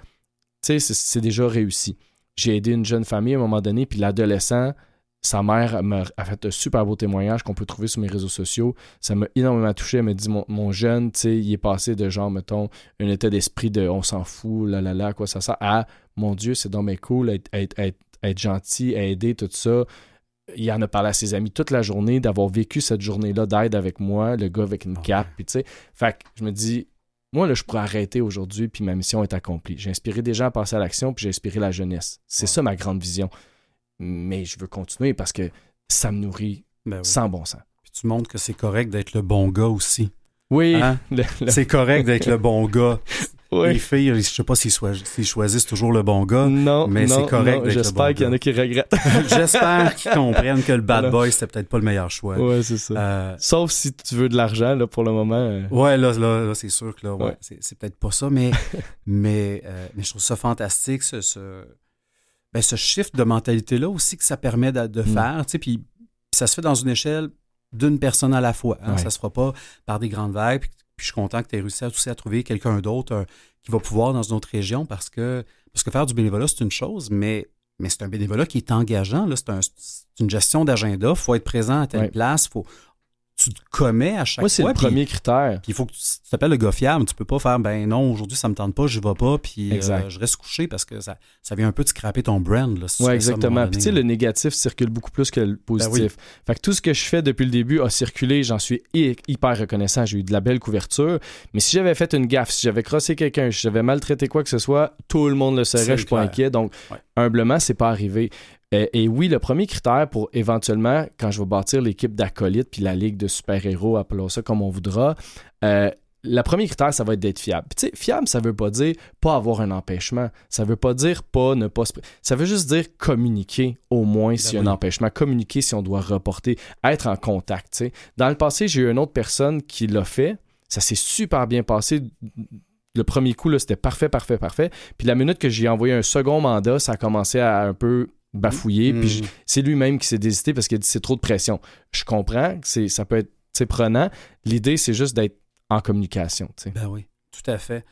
[SPEAKER 2] c'est déjà réussi. J'ai aidé une jeune famille à un moment donné, puis l'adolescent, sa mère m'a a fait un super beau témoignage qu'on peut trouver sur mes réseaux sociaux. Ça m'a énormément touché. Elle m'a dit, mon, mon jeune, tu sais, il est passé de genre, mettons, un état d'esprit de on s'en fout, là, là, là, quoi ça sert, à mon Dieu, c'est donc bien cool, être, être, être, être gentil, aider, tout ça il en a parlé à ses amis toute la journée, d'avoir vécu cette journée-là d'aide avec moi, le gars avec une
[SPEAKER 1] Ah
[SPEAKER 2] cape, puis tu sais. Fait que je me dis, moi, là, je pourrais arrêter aujourd'hui, puis ma mission est accomplie. J'ai inspiré des gens à passer à l'action, puis j'ai inspiré la jeunesse. C'est ça ma grande vision. Mais je veux continuer parce que ça me nourrit
[SPEAKER 1] Ben oui.
[SPEAKER 2] sans bon sens.
[SPEAKER 1] Puis tu montres que c'est correct d'être le bon gars aussi.
[SPEAKER 2] Oui,
[SPEAKER 1] Hein? [LAUGHS]
[SPEAKER 2] le- le-
[SPEAKER 1] C'est correct d'être le bon gars. [LAUGHS] Les
[SPEAKER 2] oui.
[SPEAKER 1] filles, je sais pas s'ils choisissent toujours le bon gars.
[SPEAKER 2] Non,
[SPEAKER 1] mais
[SPEAKER 2] non,
[SPEAKER 1] c'est correct
[SPEAKER 2] non, J'espère
[SPEAKER 1] bon
[SPEAKER 2] qu'il y en a qui regrettent. [LAUGHS]
[SPEAKER 1] J'espère qu'ils comprennent que le bad
[SPEAKER 2] Voilà.
[SPEAKER 1] boy, c'était peut-être pas le meilleur choix.
[SPEAKER 2] ouais, c'est ça.
[SPEAKER 1] Euh,
[SPEAKER 2] Sauf si tu veux de l'argent, là, pour le moment. euh,
[SPEAKER 1] ouais, là, là, là, c'est sûr que là, ouais,
[SPEAKER 2] Ouais.
[SPEAKER 1] c'est, c'est peut-être pas ça, mais, mais, euh, mais je trouve ça fantastique, ce, ce, ben, ce shift de mentalité-là aussi que ça permet de, de
[SPEAKER 2] Mm.
[SPEAKER 1] faire, tu sais, puis, ça se fait dans une échelle d'une personne à la fois. Hein,
[SPEAKER 2] Ouais.
[SPEAKER 1] Ça se fera pas par des grandes vagues. Puis, puis je suis content que tu aies réussi à, aussi à trouver quelqu'un d'autre euh, qui va pouvoir dans une autre région parce que, parce que faire du bénévolat, c'est une chose, mais, mais c'est un bénévolat qui est engageant. C'est, un- c'est une gestion d'agenda. Il faut être présent à telle
[SPEAKER 2] Ouais.
[SPEAKER 1] place. Faut, tu te commets à chaque
[SPEAKER 2] Moi, c'est
[SPEAKER 1] fois.
[SPEAKER 2] le premier critère.
[SPEAKER 1] puis il faut que tu tu t'appelles le gars fiable. Tu peux pas faire, ben non, aujourd'hui ça me tente pas, je vais pas, puis euh, je reste couché parce que ça, ça vient un peu de scraper ton brand. Là, si moment
[SPEAKER 2] exactement. Puis tu sais, le négatif circule beaucoup plus que le positif.
[SPEAKER 1] Ben oui.
[SPEAKER 2] Fait que tout ce que je fais depuis le début a circulé, j'en suis hy- hyper reconnaissant. J'ai eu de la belle couverture. Mais si j'avais fait une gaffe, si j'avais crossé quelqu'un, si j'avais maltraité quoi que ce soit, tout le monde le saurait, je suis pas inquiet. Donc,
[SPEAKER 1] Ouais.
[SPEAKER 2] humblement, c'est pas arrivé. Et oui, le premier critère pour éventuellement, quand je vais bâtir l'équipe d'acolytes puis la ligue de super-héros, appelons ça comme on voudra, euh, le premier critère, ça va être d'être fiable. Puis, tu sais, fiable, ça veut pas dire pas avoir un empêchement. Ça veut pas dire pas ne pas se. Ça veut juste dire communiquer au moins s'il y a un empêchement, communiquer si on doit reporter, être en contact. Dans le passé, j'ai eu une autre personne qui l'a fait. Ça s'est super bien passé. Le premier coup, là, c'était parfait, parfait, parfait. Puis la minute que j'ai envoyé un second mandat, ça a commencé à un peu bafouiller. Puis je-
[SPEAKER 1] Mhm.
[SPEAKER 2] c'est lui-même qui s'est désisté parce qu'il a dit c'est trop de pression. Je comprends que c'est, ça peut être prenant. L'idée, c'est juste d'être en communication. tu sais.
[SPEAKER 1] Ben oui, tout à fait.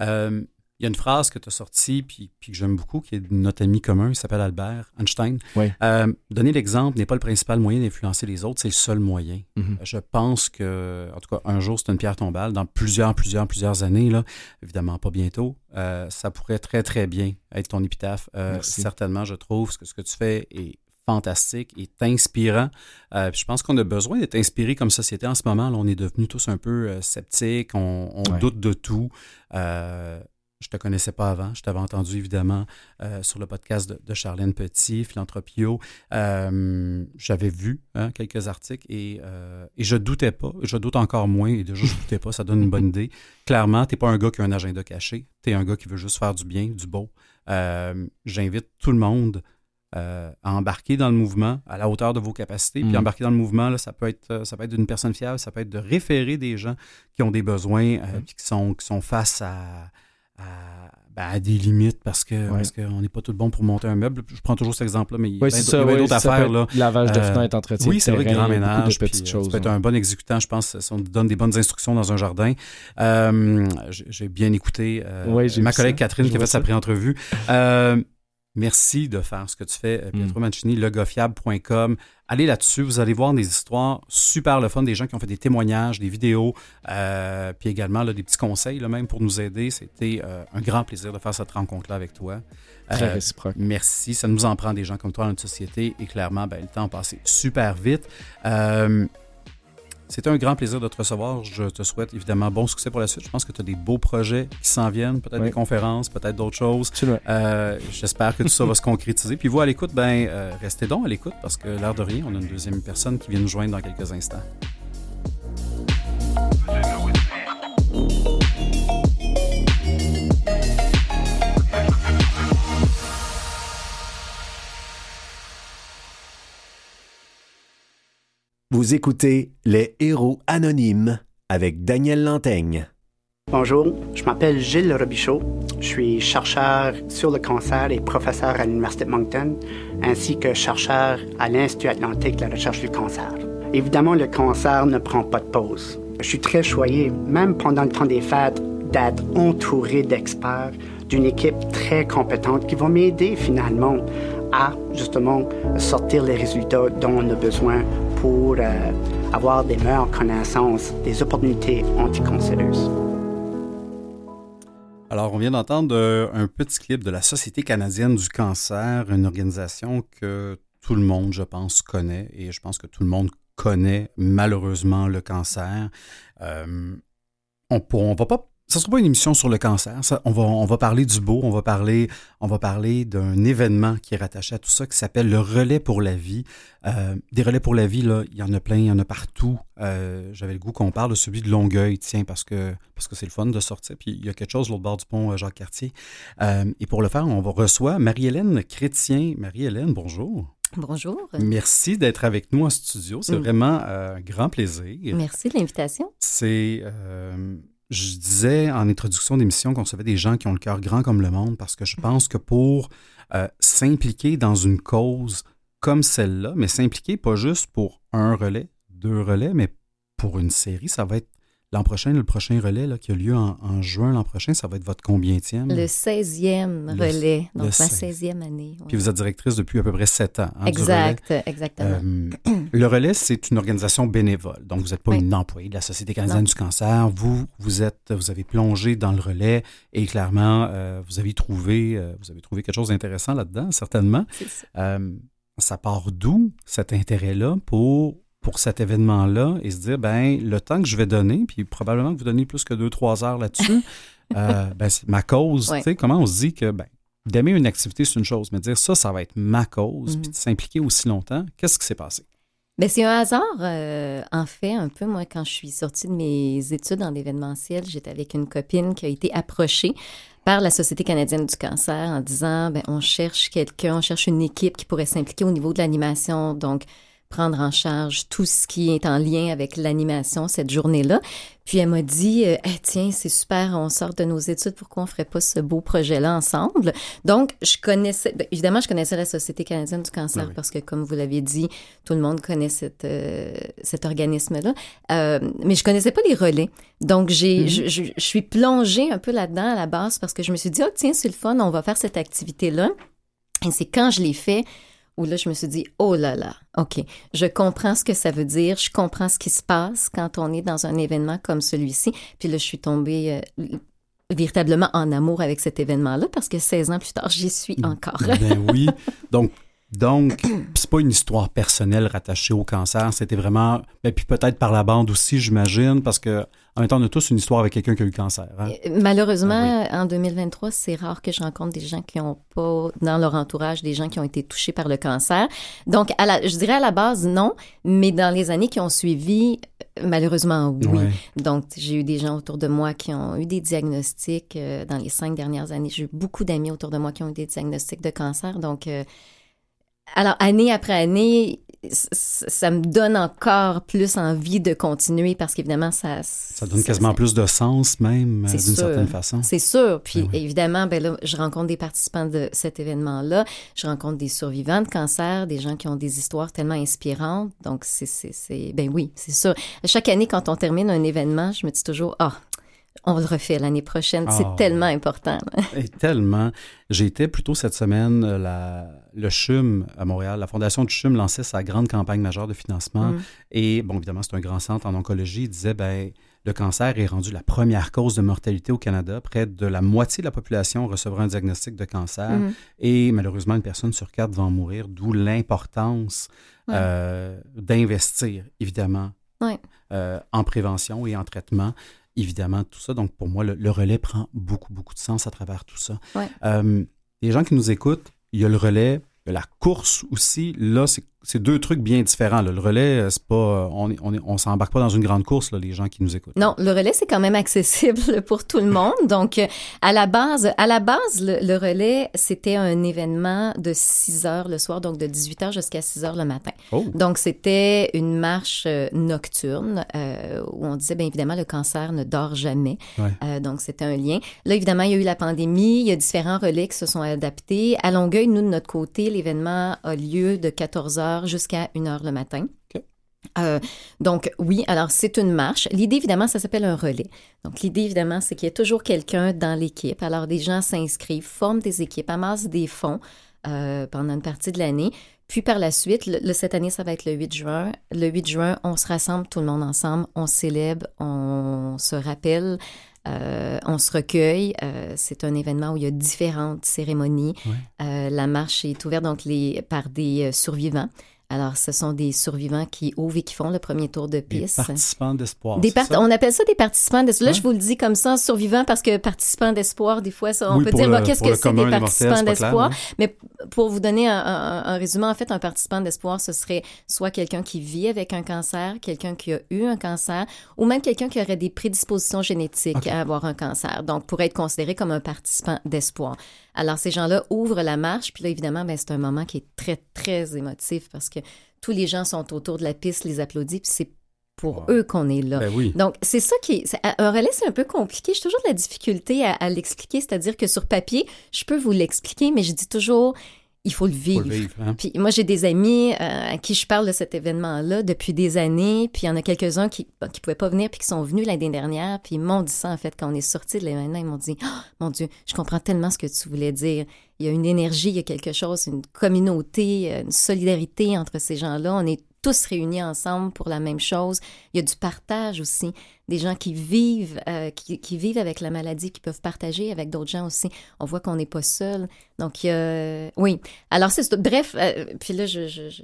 [SPEAKER 1] Euh, Il y a une phrase que tu as sortie, puis, puis que j'aime beaucoup, qui est de notre ami commun, il s'appelle Albert Einstein.
[SPEAKER 2] Oui.
[SPEAKER 1] Euh, donner l'exemple n'est pas le principal moyen d'influencer les autres, c'est le seul moyen.
[SPEAKER 2] Mhm.
[SPEAKER 1] Je pense que, en tout cas, un jour, c'est une pierre tombale. Dans plusieurs, plusieurs, plusieurs années, là, évidemment pas bientôt, euh, ça pourrait très, très bien être ton épitaphe. Euh, certainement, je trouve que ce que tu fais est fantastique, est inspirant. Euh, je pense qu'on a besoin d'être inspiré comme société en ce moment. Là, on est devenus tous un peu euh, sceptiques, on, on
[SPEAKER 2] Ouais.
[SPEAKER 1] doute de tout. Euh, je te connaissais pas avant. Je t'avais entendu évidemment euh, sur le podcast de, de Charlène Petit, Philanthropio. Euh, J'avais vu hein, quelques articles et, euh, et je doutais pas. Je doute encore moins et déjà je doutais pas. Ça donne une bonne idée. Clairement, t'es pas un gars qui a un agenda caché. T'es un gars qui veut juste faire du bien, du beau. Euh, J'invite tout le monde euh, à embarquer dans le mouvement à la hauteur de vos capacités. Puis
[SPEAKER 2] Mm.
[SPEAKER 1] embarquer dans le mouvement, là, ça peut être ça peut être d'une personne fiable, ça peut être de référer des gens qui ont des besoins, euh,
[SPEAKER 2] Mm.
[SPEAKER 1] puis qui sont, qui sont face à, à, ben, à des limites parce que
[SPEAKER 2] Ouais.
[SPEAKER 1] parce qu'on n'est pas tout bon pour monter un meuble. Je prends toujours cet exemple-là, mais il y a
[SPEAKER 2] oui,
[SPEAKER 1] d'autres affaires. Là.
[SPEAKER 2] Lavage de
[SPEAKER 1] Euh,
[SPEAKER 2] fenêtres, entretien
[SPEAKER 1] Oui, c'est vrai, grand ménage.
[SPEAKER 2] de
[SPEAKER 1] puis,
[SPEAKER 2] petites
[SPEAKER 1] euh,
[SPEAKER 2] choses.
[SPEAKER 1] Tu peux être
[SPEAKER 2] ouais.
[SPEAKER 1] un bon exécutant, je pense, si on donne des bonnes instructions dans un jardin. Euh, j'ai bien écouté euh,
[SPEAKER 2] Ouais,
[SPEAKER 1] ma collègue
[SPEAKER 2] ça.
[SPEAKER 1] Catherine
[SPEAKER 2] Je
[SPEAKER 1] qui a fait sa pré-entrevue. Merci de faire ce que tu fais, euh,
[SPEAKER 2] Mm.
[SPEAKER 1] Pietro Mancini, legofiable.com. Allez là-dessus, vous allez voir des histoires super le fun, des gens qui ont fait des témoignages, des vidéos, euh, puis également là, des petits conseils là, même pour nous aider. C'était euh, un grand plaisir de faire cette rencontre-là avec toi.
[SPEAKER 2] Très
[SPEAKER 1] Euh,
[SPEAKER 2] réciproque.
[SPEAKER 1] Merci. Ça nous en prend des gens comme toi dans notre société et clairement, ben, le temps a passé super vite. C'était un grand plaisir de te recevoir. Je te souhaite évidemment bon succès pour la suite. Je pense que tu as des beaux projets qui s'en viennent, peut-être
[SPEAKER 2] Oui.
[SPEAKER 1] des conférences, peut-être d'autres choses. Euh, J'espère que tout ça va se concrétiser. Puis vous, à l'écoute, ben, euh, restez donc à l'écoute parce que l'air de rien, on a une deuxième personne qui vient nous joindre dans quelques instants.
[SPEAKER 4] Vous écoutez Les Héros Anonymes avec Daniel Lantaigne.
[SPEAKER 5] Bonjour, je m'appelle Gilles Robichaud. Je suis chercheur sur le cancer et professeur à l'Université de Moncton, ainsi que chercheur à l'Institut Atlantique de la recherche du cancer. Évidemment, le cancer ne prend pas de pause. Je suis très choyé, même pendant le temps des fêtes, d'être entouré d'experts, d'une équipe très compétente qui va m'aider finalement à justement sortir les résultats dont on a besoin pour euh, avoir des meilleures connaissances des opportunités anticancéreuses.
[SPEAKER 1] Alors, on vient d'entendre euh, un petit clip de la Société canadienne du cancer, une organisation que tout le monde, je pense, connaît et je pense que tout le monde connaît malheureusement le cancer. Euh, on ne va pas. Ça sera pas une émission sur le cancer. Ça, on, va, on va parler du beau, on va parler, on va parler d'un événement qui est rattaché à tout ça qui s'appelle le relais pour la vie. Euh, des relais pour la vie, là, il y en a plein, il y en a partout. Euh, J'avais le goût qu'on parle de celui de Longueuil, tiens, parce que parce que c'est le fun de sortir. Puis il y a quelque chose l'autre bord du pont euh, Jacques-Cartier. Euh, et pour le faire, on va reçoit Marie-Hélène Chrétien. Marie-Hélène, bonjour.
[SPEAKER 6] Bonjour.
[SPEAKER 1] Merci d'être avec nous en studio. C'est
[SPEAKER 6] Mm.
[SPEAKER 1] vraiment un grand plaisir.
[SPEAKER 6] Merci de l'invitation.
[SPEAKER 1] C'est, je disais en introduction d'émission qu'on recevait des gens qui ont le cœur grand comme le monde parce que je pense que pour euh, s'impliquer dans une cause comme celle-là, mais s'impliquer pas juste pour un relais, deux relais, mais pour une série, ça va être l'an prochain, le prochain relais là, qui a lieu en, en juin l'an prochain, ça va être votre combienième?
[SPEAKER 6] Le 16e
[SPEAKER 1] Le-
[SPEAKER 6] relais, donc ma
[SPEAKER 1] 16e.
[SPEAKER 6] 16e année. ouais.
[SPEAKER 1] Puis vous êtes directrice depuis à peu près sept ans. hein, du relais.
[SPEAKER 6] Exact, exactement.
[SPEAKER 1] Euh, le relais, c'est une organisation bénévole. Donc, vous n'êtes pas
[SPEAKER 6] Oui.
[SPEAKER 1] une employée de la Société canadienne
[SPEAKER 6] Non.
[SPEAKER 1] du cancer. Vous, vous êtes, vous avez plongé dans le relais et clairement, euh, vous avez trouvé, euh, vous avez trouvé quelque chose d'intéressant là-dedans, certainement.
[SPEAKER 6] Ça
[SPEAKER 1] part d'où cet intérêt-là pour pour cet événement-là et se dire, ben le temps que je vais donner, puis probablement que vous donnez plus que deux, trois heures là-dessus, [LAUGHS] euh, ben, c'est ma cause.
[SPEAKER 6] Ouais.
[SPEAKER 1] Tu sais, comment on se dit que ben, d'aimer une activité, c'est une chose, mais dire ça, ça va être ma cause,
[SPEAKER 6] Mhm.
[SPEAKER 1] puis de s'impliquer aussi longtemps, qu'est-ce qui s'est passé?
[SPEAKER 6] Ben, c'est un hasard, euh, en fait, un peu. Moi, quand je suis sortie de mes études en événementiel, j'étais avec une copine qui a été approchée par la Société canadienne du cancer en disant, ben, on cherche quelqu'un, on cherche une équipe qui pourrait s'impliquer au niveau de l'animation, donc prendre en charge tout ce qui est en lien avec l'animation cette journée-là. Puis elle m'a dit, euh, Hey, tiens, c'est super, on sort de nos études, pourquoi on ferait pas ce beau projet-là ensemble? Donc, je connaissais, ben, évidemment, je connaissais la Société canadienne du cancer
[SPEAKER 1] oui.
[SPEAKER 6] parce que, comme vous l'avez dit, tout le monde connaît cette, euh, cet organisme-là. Euh, mais je connaissais pas les relais. Donc, j'ai,
[SPEAKER 1] Mhm.
[SPEAKER 6] je, je- je suis plongée un peu là-dedans à la base parce que je me suis dit, oh, tiens, c'est le fun, on va faire cette activité-là. Et c'est quand je l'ai fait où là, je me suis dit, oh là là, OK, je comprends ce que ça veut dire, je comprends ce qui se passe quand on est dans un événement comme celui-ci. Puis là, je suis tombée euh, véritablement en amour avec cet événement-là parce que 16 ans plus tard, j'y suis encore.
[SPEAKER 1] Ben [LAUGHS] oui. Donc, donc c'est pas une histoire personnelle rattachée au cancer, c'était vraiment, ben, puis peut-être par la bande aussi, j'imagine, parce que en même temps, on a tous une histoire avec quelqu'un qui a eu le cancer. hein.
[SPEAKER 6] Euh, Malheureusement, en 2023, c'est rare que je rencontre des gens qui ont pas dans leur entourage des gens qui ont été touchés par le cancer. Donc, à la, je dirais à la base non, mais dans les années qui ont suivi, euh, malheureusement oui.
[SPEAKER 1] Ouais.
[SPEAKER 6] Donc, j'ai eu des gens autour de moi qui ont eu des diagnostics euh, dans les cinq dernières années. J'ai eu beaucoup d'amis autour de moi qui ont eu des diagnostics de cancer. Donc, alors, année après année, ça me donne encore plus envie de continuer parce qu'évidemment, ça...
[SPEAKER 1] Ça donne quasiment plus de sens même, euh, d'une certaine façon.
[SPEAKER 6] C'est sûr. Puis
[SPEAKER 1] Ben oui.
[SPEAKER 6] évidemment, ben là, je rencontre des participants de cet événement-là. Je rencontre des survivants de cancer, des gens qui ont des histoires tellement inspirantes. Donc, c'est- ben oui, c'est sûr. Chaque année, quand on termine un événement, je me dis toujours, ah, on le refait l'année prochaine.
[SPEAKER 1] Ah.
[SPEAKER 6] C'est tellement important. [LAUGHS]
[SPEAKER 1] Et tellement. J'ai été plutôt cette semaine, euh, la, le CHUM à Montréal, la Fondation du CHUM lançait sa grande campagne majeure de financement.
[SPEAKER 6] Mm.
[SPEAKER 1] Et, bon, évidemment, c'est un grand centre en oncologie. Il disait, ben, le cancer est rendu la première cause de mortalité au Canada. Près de la moitié de la population recevra un diagnostic de cancer.
[SPEAKER 6] Mhm.
[SPEAKER 1] Et malheureusement, une personne sur quatre va en mourir, d'où l'importance
[SPEAKER 6] Ouais.
[SPEAKER 1] euh, d'investir, évidemment,
[SPEAKER 6] Ouais.
[SPEAKER 1] euh, en prévention et en traitement. Évidemment, tout ça. Donc, pour moi, le, le relais prend beaucoup, beaucoup de sens à travers tout ça.
[SPEAKER 6] Ouais.
[SPEAKER 1] Euh, les gens qui nous écoutent, il y a le relais, il y a la course aussi. Là, c'est c'est deux trucs bien différents. là. Le relais, euh, c'est pas, euh, on on s'embarque pas dans une grande course, là, les gens qui nous écoutent.
[SPEAKER 6] Non, le relais, c'est quand même accessible [LAUGHS] pour tout le monde. Donc, euh, à la base, à la base, le, le relais, c'était un événement de 6 heures le soir, donc de 18 heures jusqu'à 6 heures le matin.
[SPEAKER 1] Oh,
[SPEAKER 6] Donc, c'était une marche nocturne euh, où on disait, bien évidemment, le cancer ne dort jamais.
[SPEAKER 1] Ouais.
[SPEAKER 6] Euh, donc, c'était un lien. Là, évidemment, il y a eu la pandémie. Il y a différents relais qui se sont adaptés. À Longueuil, nous, de notre côté, l'événement a lieu de 14 heures jusqu'à 1 heure le matin. Euh, donc, oui, alors c'est une marche. L'idée, évidemment, ça s'appelle un relais. Donc, l'idée, évidemment, c'est qu'il y ait toujours quelqu'un dans l'équipe. Alors, des gens s'inscrivent, forment des équipes, amassent des fonds euh, pendant une partie de l'année. Puis par la suite, le, le- cette année, ça va être le 8 juin. Le 8 juin, on se rassemble tout le monde ensemble, on célèbre, on se rappelle, euh, on se recueille. Euh, c'est un événement où il y a différentes cérémonies.
[SPEAKER 1] Ouais.
[SPEAKER 6] Euh, la marche est ouverte donc les, par des survivants. Alors, ce sont des survivants qui ouvrent et qui font le premier tour de
[SPEAKER 1] des
[SPEAKER 6] piste.
[SPEAKER 1] participants d'espoir.
[SPEAKER 6] Des
[SPEAKER 1] c'est
[SPEAKER 6] part-
[SPEAKER 1] ça?
[SPEAKER 6] on appelle ça des participants d'espoir. Là, je vous le dis comme ça, survivants, parce que participants d'espoir, des fois, ça, on
[SPEAKER 1] Oui,
[SPEAKER 6] peut
[SPEAKER 1] pour
[SPEAKER 6] dire, qu'est-ce
[SPEAKER 1] pour
[SPEAKER 6] que c'est des participants d'espoir? Mais pour vous donner un, un- un résumé, en fait, un participant d'espoir, ce serait soit quelqu'un qui vit avec un cancer, quelqu'un qui a eu un cancer, ou même quelqu'un qui aurait des prédispositions génétiques à avoir un cancer. Donc, pourrait être considéré comme un participant d'espoir. Alors, ces gens-là ouvrent la marche, puis là, évidemment, ben, c'est un moment qui est très, très émotif parce que tous les gens sont autour de la piste, les applaudissent, puis c'est pour
[SPEAKER 1] Wow.
[SPEAKER 6] eux qu'on est là.
[SPEAKER 1] Ben oui.
[SPEAKER 6] Donc, c'est ça qui est. Un relais, c'est un peu compliqué. J'ai toujours de la difficulté à, à l'expliquer. C'est-à-dire que sur papier, je peux vous l'expliquer, mais je dis toujours, il faut le vivre.
[SPEAKER 1] Faut le vivre, hein.
[SPEAKER 6] Puis moi, j'ai des amis euh, à qui je parle de cet événement-là depuis des années, puis il y en a quelques-uns qui ne pouvaient pas venir, puis qui sont venus l'année dernière, puis ils m'ont dit ça, en fait, quand on est sorti de l'événement, ils m'ont dit oh, Mon Dieu, je comprends tellement ce que tu voulais dire. Il y a une énergie, il y a quelque chose, une communauté, une solidarité entre ces gens-là. On est tous réunis ensemble pour la même chose. Il y a du partage aussi, des gens qui vivent, euh, qui, qui, vivent avec la maladie, qui peuvent partager avec d'autres gens aussi. On voit qu'on n'est pas seul. Donc, euh, oui. Alors, c'est bref. Euh, puis là, je, je, je,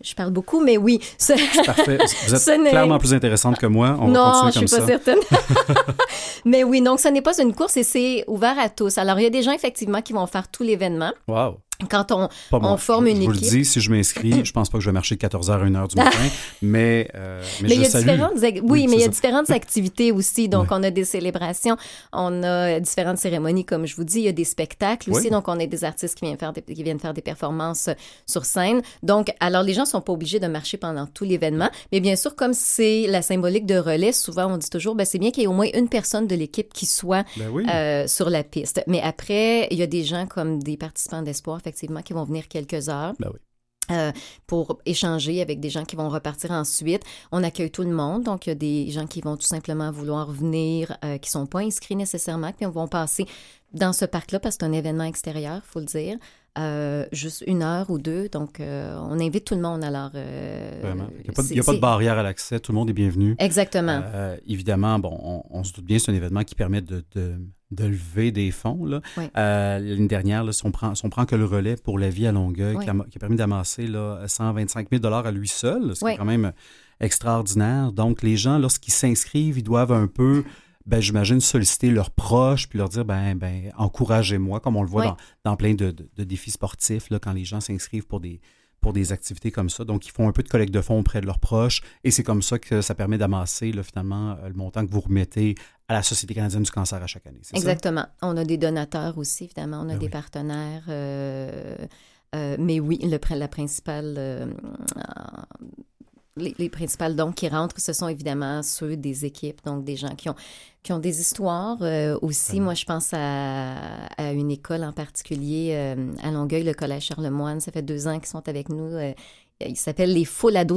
[SPEAKER 6] je, parle beaucoup, mais oui.
[SPEAKER 1] C'est parfait. Vous êtes [LAUGHS] clairement plus intéressante que moi. On
[SPEAKER 6] non,
[SPEAKER 1] va continuer
[SPEAKER 6] je suis pas certaine. [LAUGHS] [LAUGHS] mais oui, donc ce n'est pas une course et c'est ouvert à tous. Alors, il y a des gens effectivement qui vont faire tout l'événement.
[SPEAKER 1] Wow.
[SPEAKER 6] Quand on, forme une
[SPEAKER 1] je vous
[SPEAKER 6] équipe.
[SPEAKER 1] le dis, si je m'inscris, je pense pas que je vais marcher de 14h à 1h du matin, [LAUGHS] mais, euh, mais,
[SPEAKER 6] Mais
[SPEAKER 1] je
[SPEAKER 6] il y a
[SPEAKER 1] salue.
[SPEAKER 6] différentes, oui,
[SPEAKER 1] Oui,
[SPEAKER 6] mais il y a
[SPEAKER 1] ça.
[SPEAKER 6] différentes [LAUGHS] activités aussi. Donc, on a des célébrations, on a différentes cérémonies, comme je vous dis. Il y a des spectacles aussi. Donc, on a des artistes qui viennent faire des, qui viennent faire des performances euh, sur scène. Donc, alors, les gens sont pas obligés de marcher pendant tout l'événement. Mais bien sûr, comme c'est la symbolique de relais, souvent, on dit toujours, ben, c'est bien qu'il y ait au moins une personne de l'équipe qui soit
[SPEAKER 1] Ben
[SPEAKER 6] euh, sur la piste. Mais après, il y a des gens comme des participants d'espoir, effectivement, qui vont venir quelques heures.
[SPEAKER 1] Ben oui.
[SPEAKER 6] euh, pour échanger avec des gens qui vont repartir ensuite. On accueille tout le monde, donc il y a des gens qui vont tout simplement vouloir venir, euh, qui sont pas inscrits nécessairement, puis on va passer dans ce parc-là parce que c'est un événement extérieur, faut le dire. Euh, juste une heure ou deux, donc euh, on invite tout le monde alors. euh,
[SPEAKER 1] Vraiment. Il n'y a, pas de- a pas barrière à l'accès. Tout le monde est bienvenu.
[SPEAKER 6] Exactement.
[SPEAKER 1] Euh, évidemment, bon, on, on se doute bien, c'est un événement qui permet de, de, de lever des fonds.
[SPEAKER 6] Oui.
[SPEAKER 1] L'année dernière, là, si, on prend, si on prend que le relais pour la vie à Longueuil,
[SPEAKER 6] Oui.
[SPEAKER 1] qui, a, qui a permis d'amasser là, 125 000 à lui seul, ce qui
[SPEAKER 6] Oui.
[SPEAKER 1] est quand même extraordinaire. Donc, les gens, lorsqu'ils s'inscrivent, ils doivent un peu, ben, j'imagine, solliciter leurs proches, puis leur dire, ben, ben encouragez-moi, comme on le voit
[SPEAKER 6] Oui.
[SPEAKER 1] dans, dans plein de, de- de défis sportifs, là, quand les gens s'inscrivent pour des pour des activités comme ça. Donc, ils font un peu de collecte de fonds auprès de leurs proches et c'est comme ça que ça permet d'amasser, là, finalement, euh, le montant que vous remettez à la Société canadienne du cancer à chaque année. c'est ça?
[SPEAKER 6] Exactement. On a des donateurs aussi, évidemment. On a
[SPEAKER 1] Ben
[SPEAKER 6] des
[SPEAKER 1] oui.
[SPEAKER 6] partenaires. euh, euh, mais oui, le, la principale. euh, les, les principales dons qui rentrent, ce sont évidemment ceux des équipes, donc des gens qui ont, qui ont des histoires. Euh, aussi,
[SPEAKER 1] Vraiment.
[SPEAKER 6] moi, je pense à, à une école en particulier euh, à Longueuil, le Collège Charlemagne. Ça fait deux ans qu'ils sont avec nous. euh, ils s'appellent les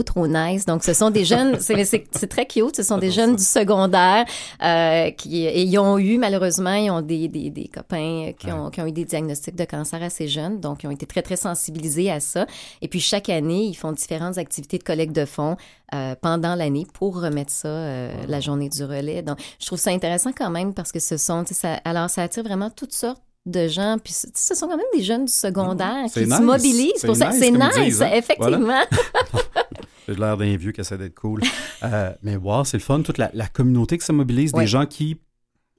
[SPEAKER 6] Trop Nice. Donc, ce sont des [LAUGHS] jeunes, c'est très cute, ce sont des jeunes du secondaire euh, qui et ils ont eu, malheureusement, ils ont des, des, des copains qui, ont, qui ont eu des diagnostics de cancer assez jeunes. Donc, ils ont été très, très sensibilisés à ça. Et puis, chaque année, ils font différentes activités de collecte de fonds euh, pendant l'année pour remettre ça euh, la journée du relais. Donc, je trouve ça intéressant quand même parce que ce sont, ça, alors, ça attire vraiment toutes sortes de gens, puis ce sont quand même des jeunes du secondaire qui se mobilisent
[SPEAKER 1] C'est
[SPEAKER 6] pour ça. C'est nice,
[SPEAKER 1] hein.
[SPEAKER 6] effectivement. [LAUGHS]
[SPEAKER 1] J'ai l'air d'un vieux qui essaie d'être cool. Euh, mais wow, c'est le fun, toute la, la communauté qui se mobilise,
[SPEAKER 6] Oui.
[SPEAKER 1] des gens qui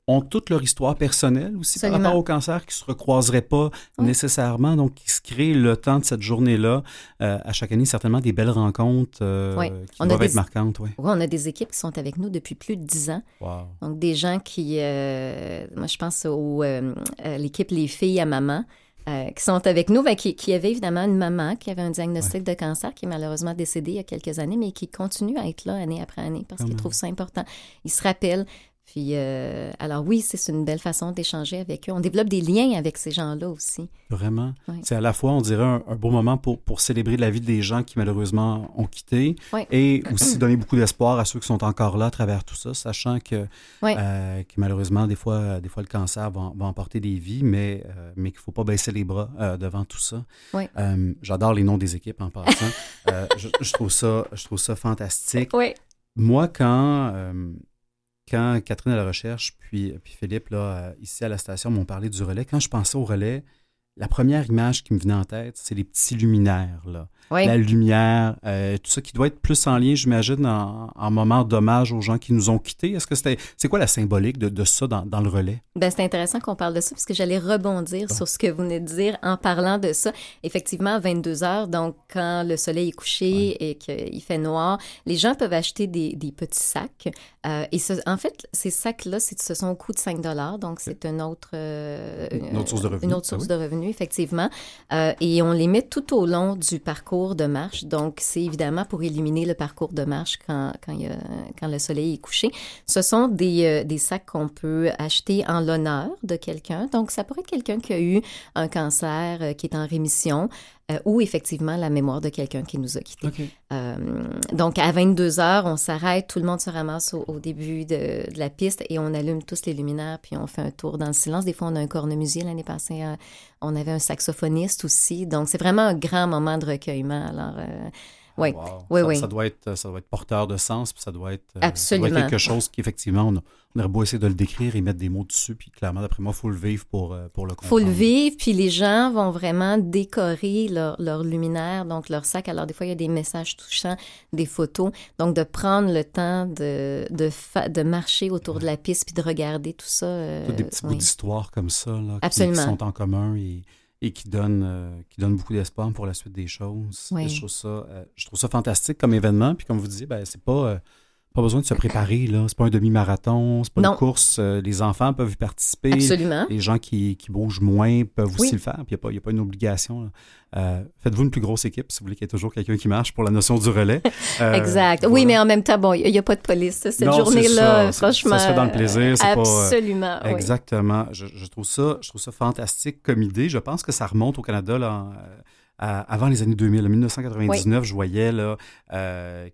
[SPEAKER 1] ont toute leur histoire personnelle aussi par
[SPEAKER 6] Absolument.
[SPEAKER 1] rapport au cancer, qui se recroiseraient pas
[SPEAKER 6] Oui.
[SPEAKER 1] nécessairement, donc qui se créent le temps de cette journée-là. Euh, à chaque année, certainement des belles rencontres euh,
[SPEAKER 6] Oui.
[SPEAKER 1] qui
[SPEAKER 6] On a des-
[SPEAKER 1] être marquantes.
[SPEAKER 6] Oui, on a des équipes qui sont avec nous depuis plus de dix ans.
[SPEAKER 1] Wow.
[SPEAKER 6] Donc, des gens qui, euh, moi, je pense au, à l'équipe Les filles à maman, qui sont avec nous, ben, qui, qui avait évidemment une maman qui avait un diagnostic de cancer, qui est malheureusement décédée il y a quelques années, mais qui continue à être là année après année parce qu'il trouve ça important. Il se rappelle. Puis, euh, alors oui, c'est une belle façon d'échanger avec eux. On développe des liens avec ces gens-là aussi.
[SPEAKER 1] Vraiment.
[SPEAKER 6] Oui.
[SPEAKER 1] C'est à la fois, on dirait, un, un beau moment pour, pour célébrer la vie des gens qui malheureusement ont quitté
[SPEAKER 6] Oui.
[SPEAKER 1] et aussi donner beaucoup d'espoir à ceux qui sont encore là à travers tout ça, sachant que,
[SPEAKER 6] Oui.
[SPEAKER 1] euh, que malheureusement, des fois, des fois, le cancer va, va emporter des vies, mais, euh, mais qu'il ne faut pas baisser les bras devant tout ça. J'adore les noms des équipes en passant. [LAUGHS] Je, je trouve ça, je trouve ça fantastique. Moi, quand, quand Catherine à la recherche, puis, puis Philippe, là, euh, ici à la station, m'ont parlé du relais, quand je pensais au relais, la première image qui me venait en tête, c'est les petits luminaires, là.
[SPEAKER 6] Oui.
[SPEAKER 1] La lumière, euh, tout ça qui doit être plus en lien, j'imagine, en, en moment d'hommage aux gens qui nous ont quittés. Est-ce que c'était. C'est quoi la symbolique de, de ça dans, dans le relais?
[SPEAKER 6] Ben, c'est intéressant qu'on parle de ça parce que j'allais rebondir sur ce que vous venez de dire en parlant de ça. Effectivement, à 22 heures, donc quand le soleil est couché et qu'il fait noir, les gens peuvent acheter des, des petits sacs. Euh, et ce- en fait, ces sacs-là, ce sont au coût de 5 donc c'est une autre, euh,
[SPEAKER 1] Une autre source de revenus.
[SPEAKER 6] Une autre
[SPEAKER 1] Ah
[SPEAKER 6] source
[SPEAKER 1] oui.
[SPEAKER 6] de revenus. Effectivement. Euh, et on les met tout au long du parcours de marche. Donc, c'est évidemment pour éliminer le parcours de marche quand, quand le soleil est couché. Ce sont des, euh, des sacs qu'on peut acheter en l'honneur de quelqu'un. Donc, ça pourrait être quelqu'un qui a eu un cancer, euh, qui est en rémission. Euh, ou effectivement la mémoire de quelqu'un qui nous a quittés. Euh, donc, à 22 heures, on s'arrête, tout le monde se ramasse au, début de, la piste et on allume tous les luminaires, puis on fait un tour dans le silence. Des fois, on a un cornemusier. L'année passée, euh, on avait un saxophoniste aussi. Donc, c'est vraiment un grand moment de recueillement. Alors, oui, oui,
[SPEAKER 1] ça,
[SPEAKER 6] oui.
[SPEAKER 1] Ça doit, être, ça doit être porteur de sens, puis ça doit être,
[SPEAKER 6] Absolument.
[SPEAKER 1] Ça doit être quelque chose qu'effectivement, on, on aurait beau essayer de le décrire et mettre des mots dessus, puis clairement, d'après moi, il faut le vivre pour, euh, pour le comprendre.
[SPEAKER 6] Il faut le vivre, puis les gens vont vraiment décorer leur, leur, luminaire, donc leur sac. Alors, des fois, il y a des messages touchants, des photos. Donc, de prendre le temps de, de, de marcher autour de la piste, puis de regarder tout ça.
[SPEAKER 1] Euh, des petits bouts d'histoire comme ça, là,
[SPEAKER 6] Absolument.
[SPEAKER 1] Qui, sont en commun et et qui donne, euh, qui donne beaucoup d'espoir pour la suite des choses. Je, trouve ça, euh, je trouve ça fantastique comme événement. Puis comme vous disiez, ben, c'est pas, euh, pas besoin de se préparer. là. C'est pas un demi-marathon, c'est pas une course. les enfants peuvent y participer.
[SPEAKER 6] Absolument.
[SPEAKER 1] Les gens qui, qui bougent moins peuvent aussi le faire. Puis il n'y a, a, pas une obligation. Faites-vous une plus grosse équipe si vous voulez qu'il y ait toujours quelqu'un qui marche pour la notion du relais. [LAUGHS]
[SPEAKER 6] exact. Oui, mais en même temps, bon, il n'y a, pas de police. Cette journée-là, franchement.
[SPEAKER 1] Ça se fait dans le plaisir.
[SPEAKER 6] Absolument.
[SPEAKER 1] Pas, exactement. Je, je, trouve ça, je trouve ça fantastique comme idée. Je pense que ça remonte au Canada là, avant les années 2000. En 1999, je voyais là, euh,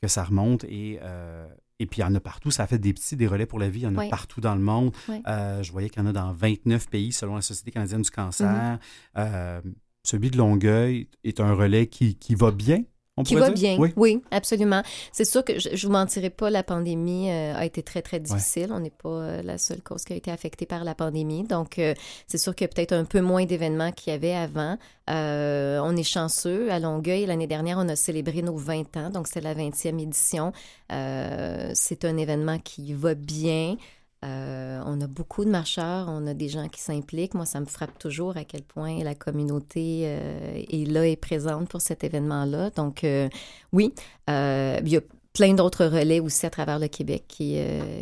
[SPEAKER 1] que ça remonte et. Euh, et puis, il y en a partout. Ça a fait des petits, des relais pour la vie. Il y en a partout dans le monde. Euh, je voyais qu'il y en a dans 29 pays, selon la Société canadienne du cancer. Mm-hmm. celui de Longueuil est un relais qui, qui va bien
[SPEAKER 6] qui va bien, oui. absolument. C'est sûr que je ne vous mentirai pas, la pandémie euh, a été très, très difficile. On n'est pas euh, la seule cause qui a été affectée par la pandémie. Donc, euh, c'est sûr qu'il y a peut-être un peu moins d'événements qu'il y avait avant. on est chanceux. À Longueuil, l'année dernière, on a célébré nos 20 ans. Donc, c'est la 20e édition. c'est un événement qui va bien. Euh, on a beaucoup de marcheurs, on a des gens qui s'impliquent. Moi, ça me frappe toujours à quel point la communauté euh, est là et présente pour cet événement-là. Donc, euh, oui, il y a plein d'autres relais aussi à travers le Québec qui,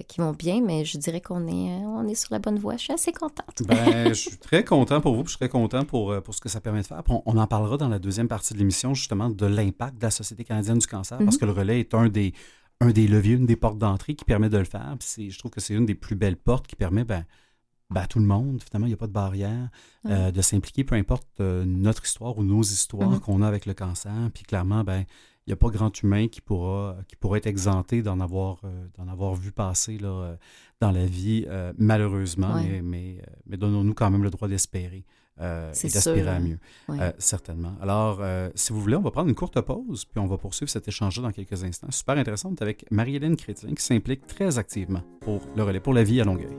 [SPEAKER 6] qui vont bien, mais je dirais qu'on est, on est sur la bonne voie. Je suis assez contente.
[SPEAKER 1] ben, je suis très content pour vous, je suis très content pour, pour ce que ça permet de faire. On, en parlera dans la deuxième partie de l'émission, justement, de l'impact de la Société canadienne du cancer, parce mhm. que le relais est un des un des leviers, une des portes d'entrée qui permet de le faire. Puis je trouve que c'est une des plus belles portes qui permet ben, ben, à tout le monde, finalement, il n'y a pas de barrière, euh, de s'impliquer, peu importe euh, notre histoire ou nos histoires mm-hmm. qu'on a avec le cancer. Puis clairement, ben, n'y a pas grand humain qui pourra, qui pourra être exempté d'en avoir, euh, d'en avoir vu passer là, dans la vie, malheureusement, mais, mais, mais donnons-nous quand même le droit d'espérer. Euh, et d'aspirer à mieux, euh, certainement. Alors, euh, si vous voulez, on va prendre une courte pause, puis on va poursuivre cet échange dans quelques instants. Super intéressant, avec Marie-Hélène Chrétien, qui s'implique très activement pour le relais pour la vie à Longueuil.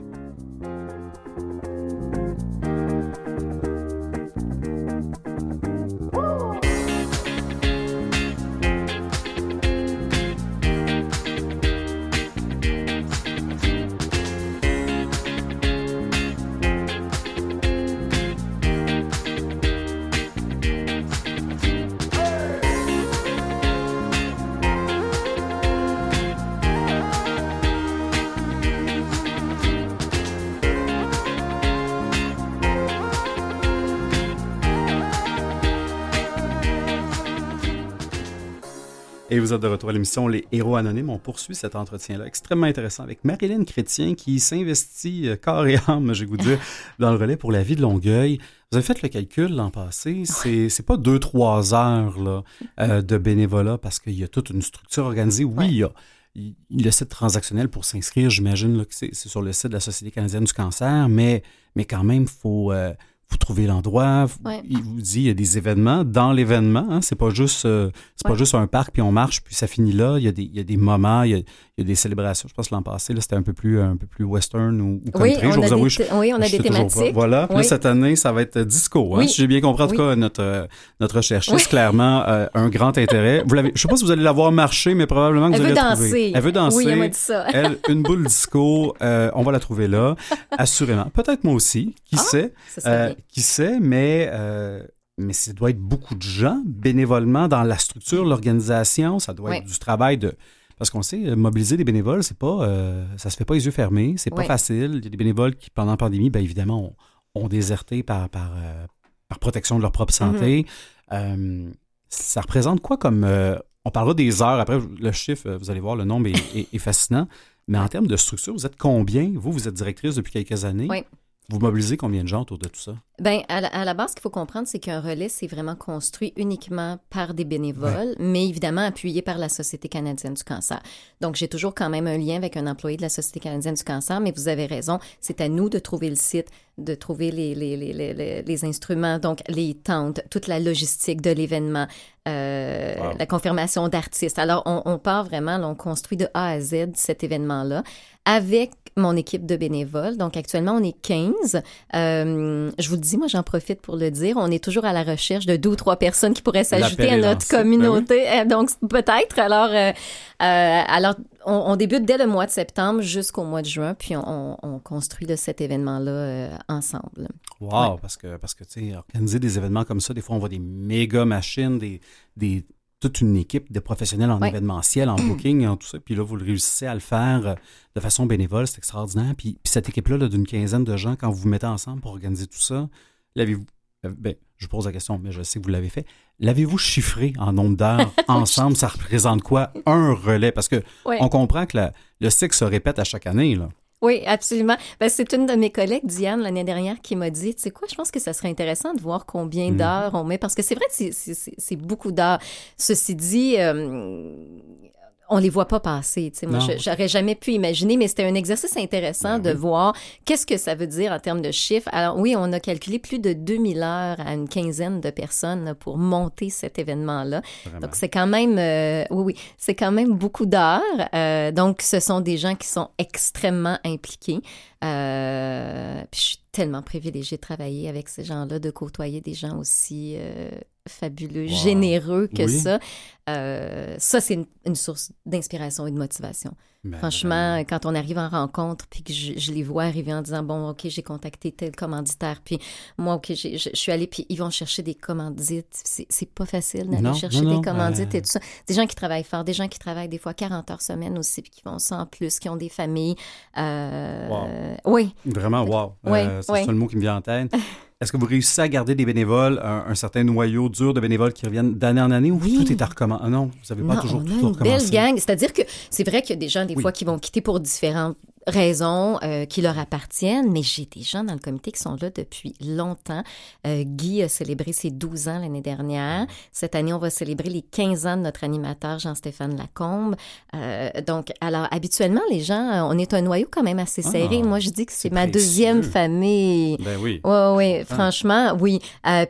[SPEAKER 1] Et vous êtes de retour à l'émission Les Héros Anonymes. On poursuit cet entretien-là extrêmement intéressant avec Marilyn Chrétien qui s'investit euh, corps et âme, j'ai goût de dire, [LAUGHS] dans le relais pour la vie de Longueuil. Vous avez fait le calcul l'an passé, c'est, c'est pas deux, trois heures là, euh, de bénévolat parce qu'il y a toute une structure organisée. Oui, il y a le site transactionnel pour s'inscrire, j'imagine que c'est, sur le site de la Société canadienne du cancer, mais, mais quand même, il faut, euh, vous trouvez l'endroit, il vous dit il y a des événements dans l'événement, hein, c'est pas juste euh, c'est pas juste un parc puis on marche puis ça finit là, il y a des, il y a des moments, il y a, il y a des célébrations. Je pense que l'an passé là, c'était un peu plus un peu plus western ou, country.
[SPEAKER 6] Oui, on, a des, oui, on a des thématiques.
[SPEAKER 1] voilà, puis là, cette année, ça va être disco hein, si j'ai bien compris en tout cas notre notre recherchiste clairement euh, un grand intérêt. Vous l'avez je sais pas si vous allez l'avoir marché mais probablement que
[SPEAKER 6] elle
[SPEAKER 1] vous
[SPEAKER 6] allez
[SPEAKER 1] la
[SPEAKER 6] trouver.
[SPEAKER 1] Elle veut danser.
[SPEAKER 6] Oui, elle m'a dit ça. [LAUGHS]
[SPEAKER 1] elle une boule disco, euh, on va la trouver là assurément. Peut-être moi aussi, qui
[SPEAKER 6] ah,
[SPEAKER 1] sait?
[SPEAKER 6] Ça
[SPEAKER 1] qui sait, mais, euh, mais ça doit être beaucoup de gens bénévolement dans la structure, l'organisation. Ça doit être du travail de. Parce qu'on sait, mobiliser des bénévoles, c'est pas, euh, ça se fait pas les yeux fermés, c'est pas facile. Il y a des bénévoles qui, pendant la pandémie, bien évidemment, ont, ont déserté par, par, euh, par protection de leur propre santé. Euh, ça représente quoi comme... on parlera des heures, après le chiffre, vous allez voir, le nombre est, est- est fascinant. Mais en termes de structure, vous êtes combien? Vous, vous êtes directrice depuis quelques années.
[SPEAKER 6] Oui.
[SPEAKER 1] Vous mobilisez combien de gens autour de tout ça?
[SPEAKER 6] Ben, à la, à la base, ce qu'il faut comprendre, c'est qu'un relais, c'est vraiment construit uniquement par des bénévoles, mais évidemment appuyé par la Société canadienne du cancer. Donc, j'ai toujours quand même un lien avec un employé de la Société canadienne du cancer, mais vous avez raison, c'est à nous de trouver le site, de trouver les- les instruments, donc les tentes, toute la logistique de l'événement, euh,
[SPEAKER 1] Wow.
[SPEAKER 6] la confirmation d'artistes. Alors, on, on part vraiment, là, on construit de A à Z cet événement-là avec mon équipe de bénévoles. Donc, actuellement, on est 15. Euh, je vous le dis, moi, j'en profite pour le dire. On est toujours à la recherche de deux ou trois personnes qui pourraient s'ajouter à notre
[SPEAKER 1] lancé. Ben
[SPEAKER 6] communauté. Euh, Donc, peut-être. Alors, euh, alors on, on débute dès le mois de septembre jusqu'au mois de juin, puis on, on- on construit là, cet événement-là euh, ensemble.
[SPEAKER 1] Wow, parce que, parce que tu sais, organiser des événements comme ça, des fois, on voit des méga machines, des, des, toute une équipe de professionnels en
[SPEAKER 6] Ouais.
[SPEAKER 1] événementiel, en [CLEARS THROAT] booking, en tout ça. Puis là, vous le réussissez à le faire euh, de façon bénévole, c'est extraordinaire. Puis, puis cette équipe-là, là, d'une quinzaine de gens, quand vous vous mettez ensemble pour organiser tout ça, l'avez-vous. euh, Ben, je pose la question, mais je sais que vous l'avez fait. L'avez-vous chiffré en nombre d'heures [LAUGHS] ensemble? Ça représente quoi? Un relais? Parce que
[SPEAKER 6] Ouais.
[SPEAKER 1] on comprend que la- le cycle se répète à chaque année. Là.
[SPEAKER 6] Oui, absolument. Ben, c'est une de mes collègues, Diane, l'année dernière, qui m'a dit, tu sais quoi, je pense que ça serait intéressant de voir combien
[SPEAKER 1] Mhm.
[SPEAKER 6] d'heures on met, parce que c'est vrai que c'est beaucoup d'heures. Ceci dit, euh, on les voit pas passer. Tu sais, moi, j'aurais jamais pu imaginer, mais c'était un exercice intéressant
[SPEAKER 1] Ben
[SPEAKER 6] de voir qu'est-ce que ça veut dire en termes de chiffres. Alors oui, on a calculé plus de 2000 heures à une quinzaine de personnes là, pour monter cet événement-là. Donc, c'est quand même, euh, oui, oui, c'est quand même beaucoup d'heures. Euh, donc, ce sont des gens qui sont extrêmement impliqués. Euh, puis, je suis tellement privilégiée de travailler avec ces gens-là, de côtoyer des gens aussi euh, fabuleux,
[SPEAKER 1] Wow.
[SPEAKER 6] généreux que
[SPEAKER 1] Oui.
[SPEAKER 6] ça. Euh, ça, c'est une, une source d'inspiration et de motivation.
[SPEAKER 1] Ben,
[SPEAKER 6] Franchement,
[SPEAKER 1] vraiment.
[SPEAKER 6] quand on arrive en rencontre, puis que je, je les vois arriver en disant, bon, OK, j'ai contacté tel commanditaire, puis moi, OK, je, je suis allée, puis ils vont chercher des commandites. C'est pas facile d'aller chercher
[SPEAKER 1] non, non,
[SPEAKER 6] des commandites
[SPEAKER 1] euh,
[SPEAKER 6] et tout ça. Des gens qui travaillent fort, des gens qui travaillent des fois 40 heures semaine aussi, puis qui font ça en plus, qui ont des familles. Euh, Oui,
[SPEAKER 1] Vraiment, wow.
[SPEAKER 6] Oui,
[SPEAKER 1] Euh, c'est
[SPEAKER 6] oui.
[SPEAKER 1] le seul mot qui me vient en tête. [LAUGHS] Est-ce que vous réussissez à garder des bénévoles, un, un certain noyau dur de bénévoles qui reviennent d'année en année ou
[SPEAKER 6] Oui.
[SPEAKER 1] tout est à recommencer? Ah non, vous n'avez pas
[SPEAKER 6] Non,
[SPEAKER 1] toujours
[SPEAKER 6] on
[SPEAKER 1] tout
[SPEAKER 6] a
[SPEAKER 1] à
[SPEAKER 6] une
[SPEAKER 1] recommencer.
[SPEAKER 6] belle gang. C'est-à-dire que c'est vrai qu'il y a des gens, des
[SPEAKER 1] Oui.
[SPEAKER 6] fois, qui vont quitter pour différentes raisons euh, qui leur appartiennent, mais j'ai des gens dans le comité qui sont là depuis longtemps. Euh, Guy a célébré ses 12 ans l'année dernière. Cette année, on va célébrer les 15 ans de notre animateur Jean-Stéphane Lacombe. Euh, donc, alors, habituellement, les gens, on est un noyau quand même assez serré.
[SPEAKER 1] Ah,
[SPEAKER 6] Moi, je dis que c'est ma
[SPEAKER 1] précieux.
[SPEAKER 6] deuxième famille.
[SPEAKER 1] Ben oui.
[SPEAKER 6] Oui, oui, franchement, oui.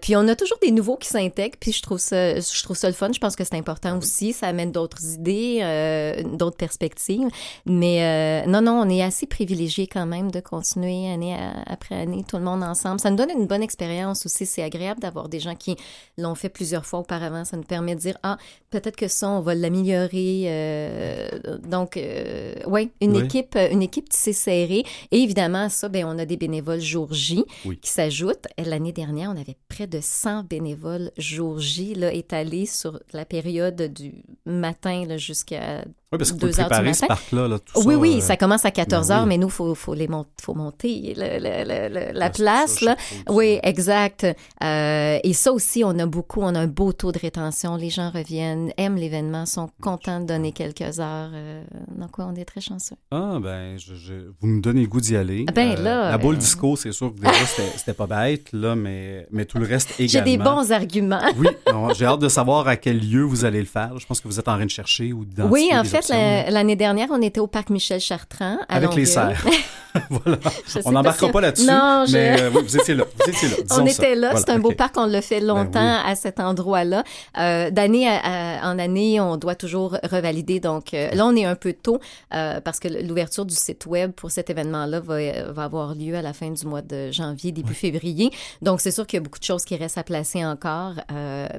[SPEAKER 6] Puis on a toujours des nouveaux qui s'intègrent, puis je trouve ça, je trouve ça le fun. Je pense que c'est important aussi. Ça amène d'autres idées, d'autres perspectives. Mais non, non, on est assez privilégiés quand même de continuer année à- après année, tout le monde ensemble. Ça nous donne une bonne expérience aussi. C'est agréable d'avoir des gens qui l'ont fait plusieurs fois auparavant. Ça nous permet de dire, ah, peut-être que ça, on va l'améliorer. Euh, donc, euh, oui, une
[SPEAKER 1] Oui.
[SPEAKER 6] équipe, une équipe tissée serrée. Et évidemment, ça, ben, on a des bénévoles jour J
[SPEAKER 1] Oui.
[SPEAKER 6] qui s'ajoutent. L'année dernière, on avait près de 100 bénévoles jour J là, étalés sur la période du matin jusqu'à
[SPEAKER 1] Oui, parce
[SPEAKER 6] heures du
[SPEAKER 1] préparer, ce parc-là. Là,
[SPEAKER 6] oui,
[SPEAKER 1] ça,
[SPEAKER 6] oui,
[SPEAKER 1] euh,
[SPEAKER 6] ça commence à 14
[SPEAKER 1] ben
[SPEAKER 6] heures,
[SPEAKER 1] oui.
[SPEAKER 6] mais nous, il faut, faut, les faut monter le- le- le- le- la
[SPEAKER 1] ça,
[SPEAKER 6] place.
[SPEAKER 1] ça,
[SPEAKER 6] là. Oui, exact. Euh, et ça aussi, on a beaucoup, on a un beau taux de rétention. Les gens reviennent, aiment l'événement, sont contents de donner quelques heures. Euh, donc, oui, on est très chanceux.
[SPEAKER 1] Ah, ben, je, je- vous me donnez le goût d'y aller.
[SPEAKER 6] Ah ben, là,
[SPEAKER 1] La boule
[SPEAKER 6] euh,
[SPEAKER 1] disco, c'est sûr que déjà, [LAUGHS] c'était pas bête, là, mais, mais tout le reste également.
[SPEAKER 6] J'ai des bons arguments.
[SPEAKER 1] Oui, j'ai hâte de savoir à quel lieu vous allez le faire. Je pense que vous êtes en train de chercher ou d'identifier
[SPEAKER 6] Oui, en
[SPEAKER 1] des
[SPEAKER 6] fait, l'année dernière, on était au parc Michel Chartrand. à
[SPEAKER 1] Avec les serres. [LAUGHS] [LAUGHS] voilà. On n'embarquera pas là-dessus.
[SPEAKER 6] Non, je-
[SPEAKER 1] Mais euh, vous étiez là. Vous étiez là. [LAUGHS]
[SPEAKER 6] On était là,
[SPEAKER 1] Voilà,
[SPEAKER 6] c'est un beau parc, on l'a fait longtemps
[SPEAKER 1] Ben
[SPEAKER 6] à cet endroit-là. Euh, D'année en année, on doit toujours revalider. Donc euh, là, on est un peu tôt euh, parce que l'ouverture du site web pour cet événement-là va, va avoir lieu à la fin du mois de janvier, début février. Donc c'est sûr qu'il y a beaucoup de choses qui restent à placer encore.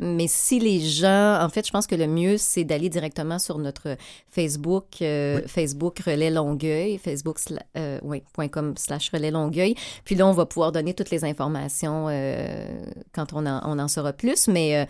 [SPEAKER 6] Mais si les gens, en fait, je pense que le mieux, c'est d'aller directement sur notre Facebook, euh, Facebook Relais Longueuil, Facebook, euh, oui, .com slash Relais Longueuil. Puis là, on va pouvoir donner toutes les informations euh, quand on en, on en saura plus. Mais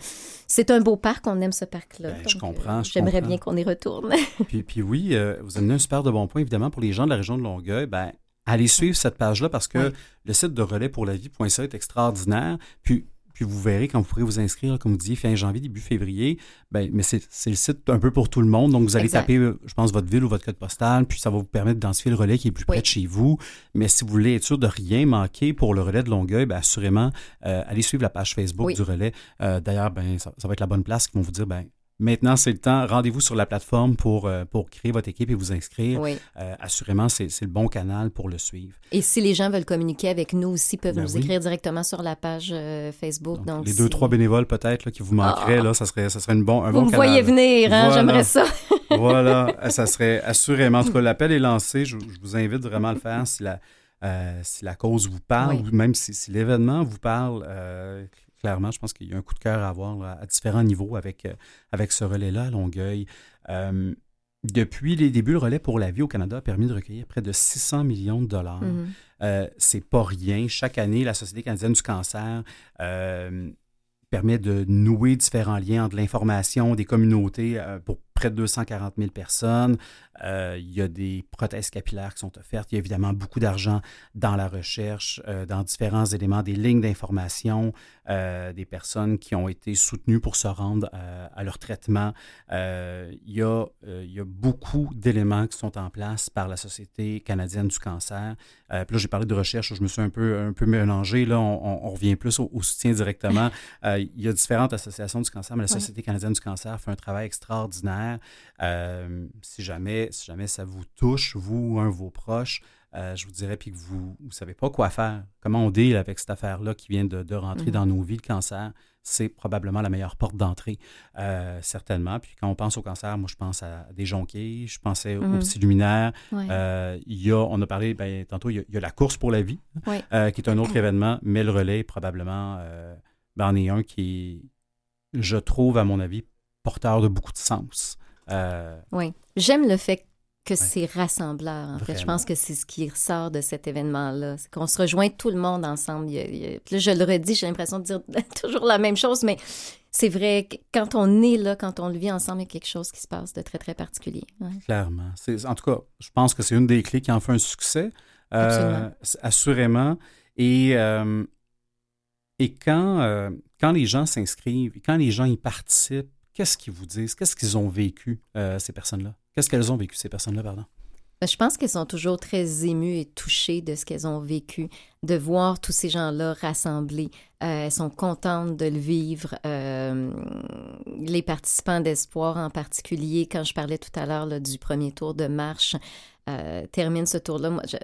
[SPEAKER 6] c'est un beau parc, on aime ce parc-là.
[SPEAKER 1] Ben, je comprends,
[SPEAKER 6] J'aimerais bien qu'on y retourne. [LAUGHS]
[SPEAKER 1] Puis, puis oui, vous amenez un super de bon point, évidemment, pour les gens de la région de Longueuil. Ben, allez suivre cette page-là parce que
[SPEAKER 6] Oui.
[SPEAKER 1] le site de relais pour la vie.ca est extraordinaire. Puis, puis vous verrez quand vous pourrez vous inscrire, comme vous disiez, fin janvier, début février. Ben, mais c'est le site un peu pour tout le monde. Donc, vous allez
[SPEAKER 6] Exact.
[SPEAKER 1] taper, euh, je pense, votre ville ou votre code postal, puis ça va vous permettre d'identifier le relais qui est plus près
[SPEAKER 6] Oui.
[SPEAKER 1] de chez vous. Mais si vous voulez être sûr de rien manquer pour le relais de Longueuil, ben, assurément, euh, allez suivre la page Facebook
[SPEAKER 6] Oui.
[SPEAKER 1] du relais. Euh, D'ailleurs, ben, ça, ça va être la bonne place qui vont vous dire, ben, maintenant, c'est le temps. Rendez-vous sur la plateforme pour, euh, pour créer votre équipe et vous inscrire.
[SPEAKER 6] Oui.
[SPEAKER 1] Euh, assurément, c'est le bon canal pour le suivre.
[SPEAKER 6] Et si les gens veulent communiquer avec nous aussi, peuvent
[SPEAKER 1] Ben
[SPEAKER 6] nous
[SPEAKER 1] oui.
[SPEAKER 6] écrire directement sur la page euh, Facebook.
[SPEAKER 1] Donc,
[SPEAKER 6] Donc,
[SPEAKER 1] les deux, trois bénévoles peut-être qui vous manqueraient,
[SPEAKER 6] Ah.
[SPEAKER 1] là, ça serait, ça serait une bon, un
[SPEAKER 6] Vous
[SPEAKER 1] bon
[SPEAKER 6] me
[SPEAKER 1] canal.
[SPEAKER 6] voyez venir, hein?
[SPEAKER 1] Voilà.
[SPEAKER 6] J'aimerais ça. [LAUGHS]
[SPEAKER 1] voilà, ça serait [LAUGHS] assurément. En tout cas, l'appel est lancé. Je, je vous invite vraiment à le faire si la, si la cause vous parle
[SPEAKER 6] Oui.
[SPEAKER 1] ou même si, si l'événement vous parle. Clairement, je pense qu'il y a un coup de cœur à avoir là, à différents niveaux avec, euh, avec ce relais-là à Longueuil. Euh, depuis les débuts, le relais pour la vie au Canada a permis de recueillir près de 600 millions de dollars.
[SPEAKER 6] Mhm.
[SPEAKER 1] Euh, c'est pas rien. Chaque année, la Société canadienne du cancer euh, permet de nouer différents liens entre l'information des communautés euh, pour près de 240 000 personnes. Euh, il y a des prothèses capillaires qui sont offertes. Il y a évidemment beaucoup d'argent dans la recherche, euh, dans différents éléments, des lignes d'information, euh, des personnes qui ont été soutenues pour se rendre à leur traitement. Il, y a, il y a beaucoup d'éléments qui sont en place par la Société canadienne du cancer. Puis là, j'ai parlé de recherche, je me suis un peu, un peu mélangé. Là, on, on- on revient plus au, au soutien directement. [LAUGHS] Il y a différentes associations du cancer, mais la. Société canadienne du cancer fait un travail extraordinaire. Euh, si, jamais, si jamais ça vous touche, vous ou un de vos proches, euh, je vous dirais, puis que vous ne savez pas quoi faire, comment on deal avec cette affaire-là qui vient de, de rentrer
[SPEAKER 6] Mhm.
[SPEAKER 1] dans nos vies, le cancer, c'est probablement la meilleure porte d'entrée, euh, certainement. Puis quand on pense au cancer, moi, je pense à des jonquilles, je pensais aux
[SPEAKER 6] Mhm.
[SPEAKER 1] petits luminaires.
[SPEAKER 6] Ouais.
[SPEAKER 1] Euh, il y a, on a parlé, ben, tantôt, il y, a, il y a la course pour la vie, qui est un autre [CLEARS THROAT] événement, mais le relais, probablement, ben, en est un qui je trouve, à mon avis, porteur de beaucoup de sens. Euh,
[SPEAKER 6] Oui. J'aime le fait que c'est rassembleur, en fait. Je pense que c'est ce qui ressort de cet événement-là. C'est qu'on se rejoint tout le monde ensemble. Il y a- il y a- Puis là, je le redis, j'ai l'impression de dire [LAUGHS] toujours la même chose, mais c'est vrai que quand on est là, quand on le vit ensemble, il y a quelque chose qui se passe de très, très particulier. Ouais.
[SPEAKER 1] Clairement. En tout cas, je pense que c'est une des clés qui en fait un succès. Euh, assurément. Et, euh, et quand, euh, quand les gens s'inscrivent, quand les gens y participent, qu'est-ce qu'ils vous disent? Qu'est-ce qu'ils ont vécu, euh, ces personnes-là? Qu'est-ce qu'elles ont vécu, ces personnes-là, pardon?
[SPEAKER 6] Ben, Je pense qu'elles sont toujours très émues et touchées de ce qu'elles ont vécu, de voir tous ces gens-là rassemblés. Euh, elles sont contentes de le vivre. Euh, les participants d'Espoir en particulier, quand je parlais tout à l'heure du premier tour de marche, euh, termine ce tour-là. Moi, je-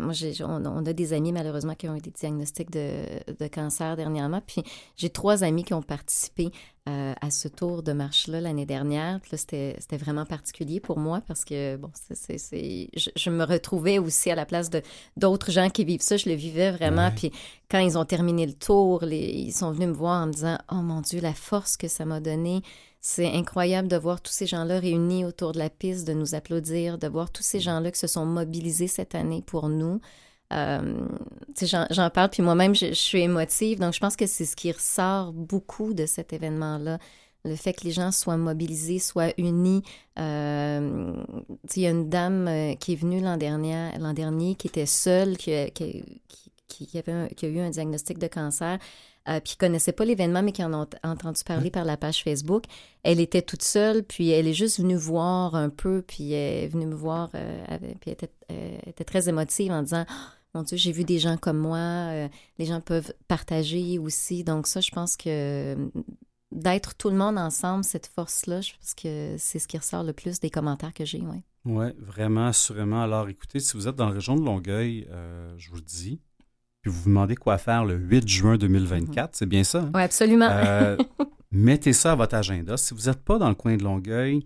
[SPEAKER 6] moi j'ai, on, on a des amis malheureusement qui ont eu des diagnostics de, de cancer dernièrement. Puis j'ai trois amis qui ont participé euh, à ce tour de marche-là l'année dernière. Puis là, c'était, vraiment particulier pour moi parce que, bon, c'est, je, je me retrouvais aussi à la place de, d'autres gens qui vivent ça. Je le vivais vraiment.
[SPEAKER 1] Ouais.
[SPEAKER 6] Puis quand ils ont terminé le tour, les- ils sont venus me voir en me disant Oh mon Dieu, la force que ça m'a donné. C'est incroyable de voir tous ces gens-là réunis autour de la piste, de nous applaudir, de voir tous ces gens-là qui se sont mobilisés cette année pour nous. Euh, j'en, parle, puis moi-même, je, je suis émotive. Donc, je pense que c'est ce qui ressort beaucoup de cet événement-là. Le fait que les gens soient mobilisés, soient unis. Euh, il y a une dame euh, qui est venue l'an dernier, dernier qui était seule, qui, qui- qui avait un- qui a eu un diagnostic de cancer, euh, puis qui connaissait pas l'événement, mais qui en a entendu parler par la page Facebook. Elle était toute seule, puis elle est juste venue voir un peu, puis elle est venue me voir, euh, avec- puis elle était, euh, elle était très émotive en disant... Oh, mon Dieu, j'ai vu des gens comme moi, les gens peuvent partager aussi. Donc ça, je pense que euh, d'être tout le monde ensemble, cette force-là, je pense que c'est ce qui ressort le plus des commentaires que j'ai, ouais.
[SPEAKER 1] Oui, vraiment, assurément. Alors, écoutez, si vous êtes dans la région de Longueuil, je vous le dis, puis vous vous demandez quoi faire le 8 juin 2024, c'est bien ça? hein?
[SPEAKER 6] Oui, absolument.
[SPEAKER 1] Euh, [LAUGHS] mettez ça à votre agenda. Si vous n'êtes pas dans le coin de Longueuil,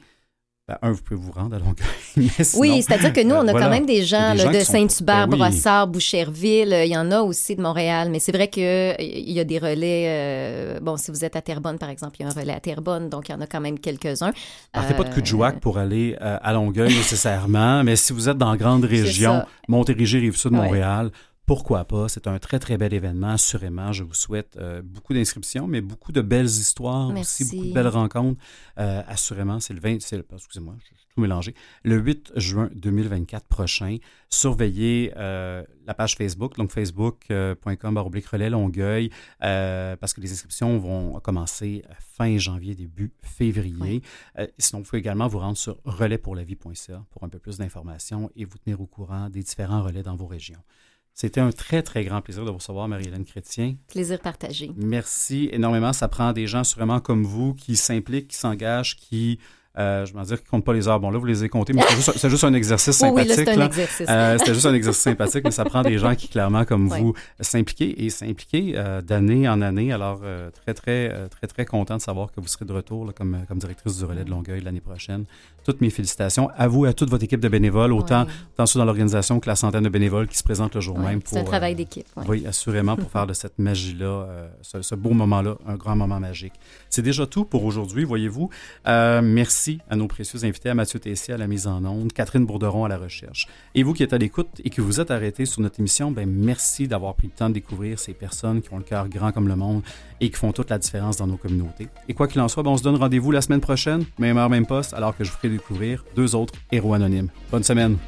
[SPEAKER 1] ben, un, vous pouvez vous rendre à Longueuil. [LAUGHS] sinon,
[SPEAKER 6] oui, c'est-à-dire que nous,
[SPEAKER 1] euh,
[SPEAKER 6] on a
[SPEAKER 1] voilà.
[SPEAKER 6] quand même des gens, là, de
[SPEAKER 1] sont-
[SPEAKER 6] Saint-Hubert,
[SPEAKER 1] Ben oui.
[SPEAKER 6] Brossard, Boucherville. euh, Il y en a aussi de Montréal. Mais c'est vrai qu'il y a des relais. euh, bon, si vous êtes à Terrebonne, par exemple, il y a un relais à Terrebonne. Donc, il y en a quand même quelques-uns.
[SPEAKER 1] Partez pas de
[SPEAKER 6] Euh,
[SPEAKER 1] Cudjouac pour aller euh, à Longueuil nécessairement, mais si vous êtes dans la grande région. Montérégie, Rive-Sud,
[SPEAKER 6] Ouais.
[SPEAKER 1] Pourquoi pas? C'est un très, très bel événement. Assurément, je vous souhaite euh, beaucoup d'inscriptions, mais beaucoup de belles histoires aussi, beaucoup de belles rencontres. Euh, assurément, c'est le 20, excusez-moi, je suis tout mélangé. Le 8 juin 2024 prochain, surveillez euh, la page Facebook, donc facebook.com relais Longueuil, parce que les inscriptions vont commencer fin janvier, début février. sinon, vous pouvez également vous rendre sur relaispourlavie.ca pour un peu plus d'informations et vous tenir au courant des différents relais dans vos régions. C'était un très, très grand plaisir de vous recevoir, Marie-Hélène Chrétien.
[SPEAKER 6] Plaisir partagé.
[SPEAKER 1] Merci énormément. Ça prend des gens sûrement comme vous qui s'impliquent, qui s'engagent, qui euh, je vais dire qu'ils ne comptent pas les heures. Bon, là, vous les avez comptés, mais c'est juste, un exercice sympathique.
[SPEAKER 6] oui, c'est un exercice.
[SPEAKER 1] Euh, c'était juste un exercice sympathique, mais ça prend des gens qui, clairement, comme vous, s'impliquent et s'impliquer euh, d'année en année. Alors, très, très, très, très content de savoir que vous serez de retour comme, comme directrice du relais de Longueuil l'année prochaine. Toutes mes félicitations à vous et à toute votre équipe de bénévoles, autant, autant ceux dans l'organisation que la centaine de bénévoles qui se présentent le jour même.
[SPEAKER 6] C'est un travail d'équipe.
[SPEAKER 1] Oui, assurément, pour [LAUGHS] faire de cette magie-là, ce, ce, beau moment-là, un grand moment magique. C'est déjà tout pour aujourd'hui, voyez-vous. merci à nos précieux invité à Mathieu Tessier à la mise en onde, Catherine Bourderon à la recherche. Et vous qui êtes à l'écoute et qui vous êtes arrêté sur notre émission, ben merci d'avoir pris le temps de découvrir ces personnes qui ont le cœur grand comme le monde et qui font toute la différence dans nos communautés. Et quoi qu'il en soit, ben on se donne rendez-vous la semaine prochaine, même heure, même poste, alors que je vous ferai deux autres héros anonymes. Bonne semaine!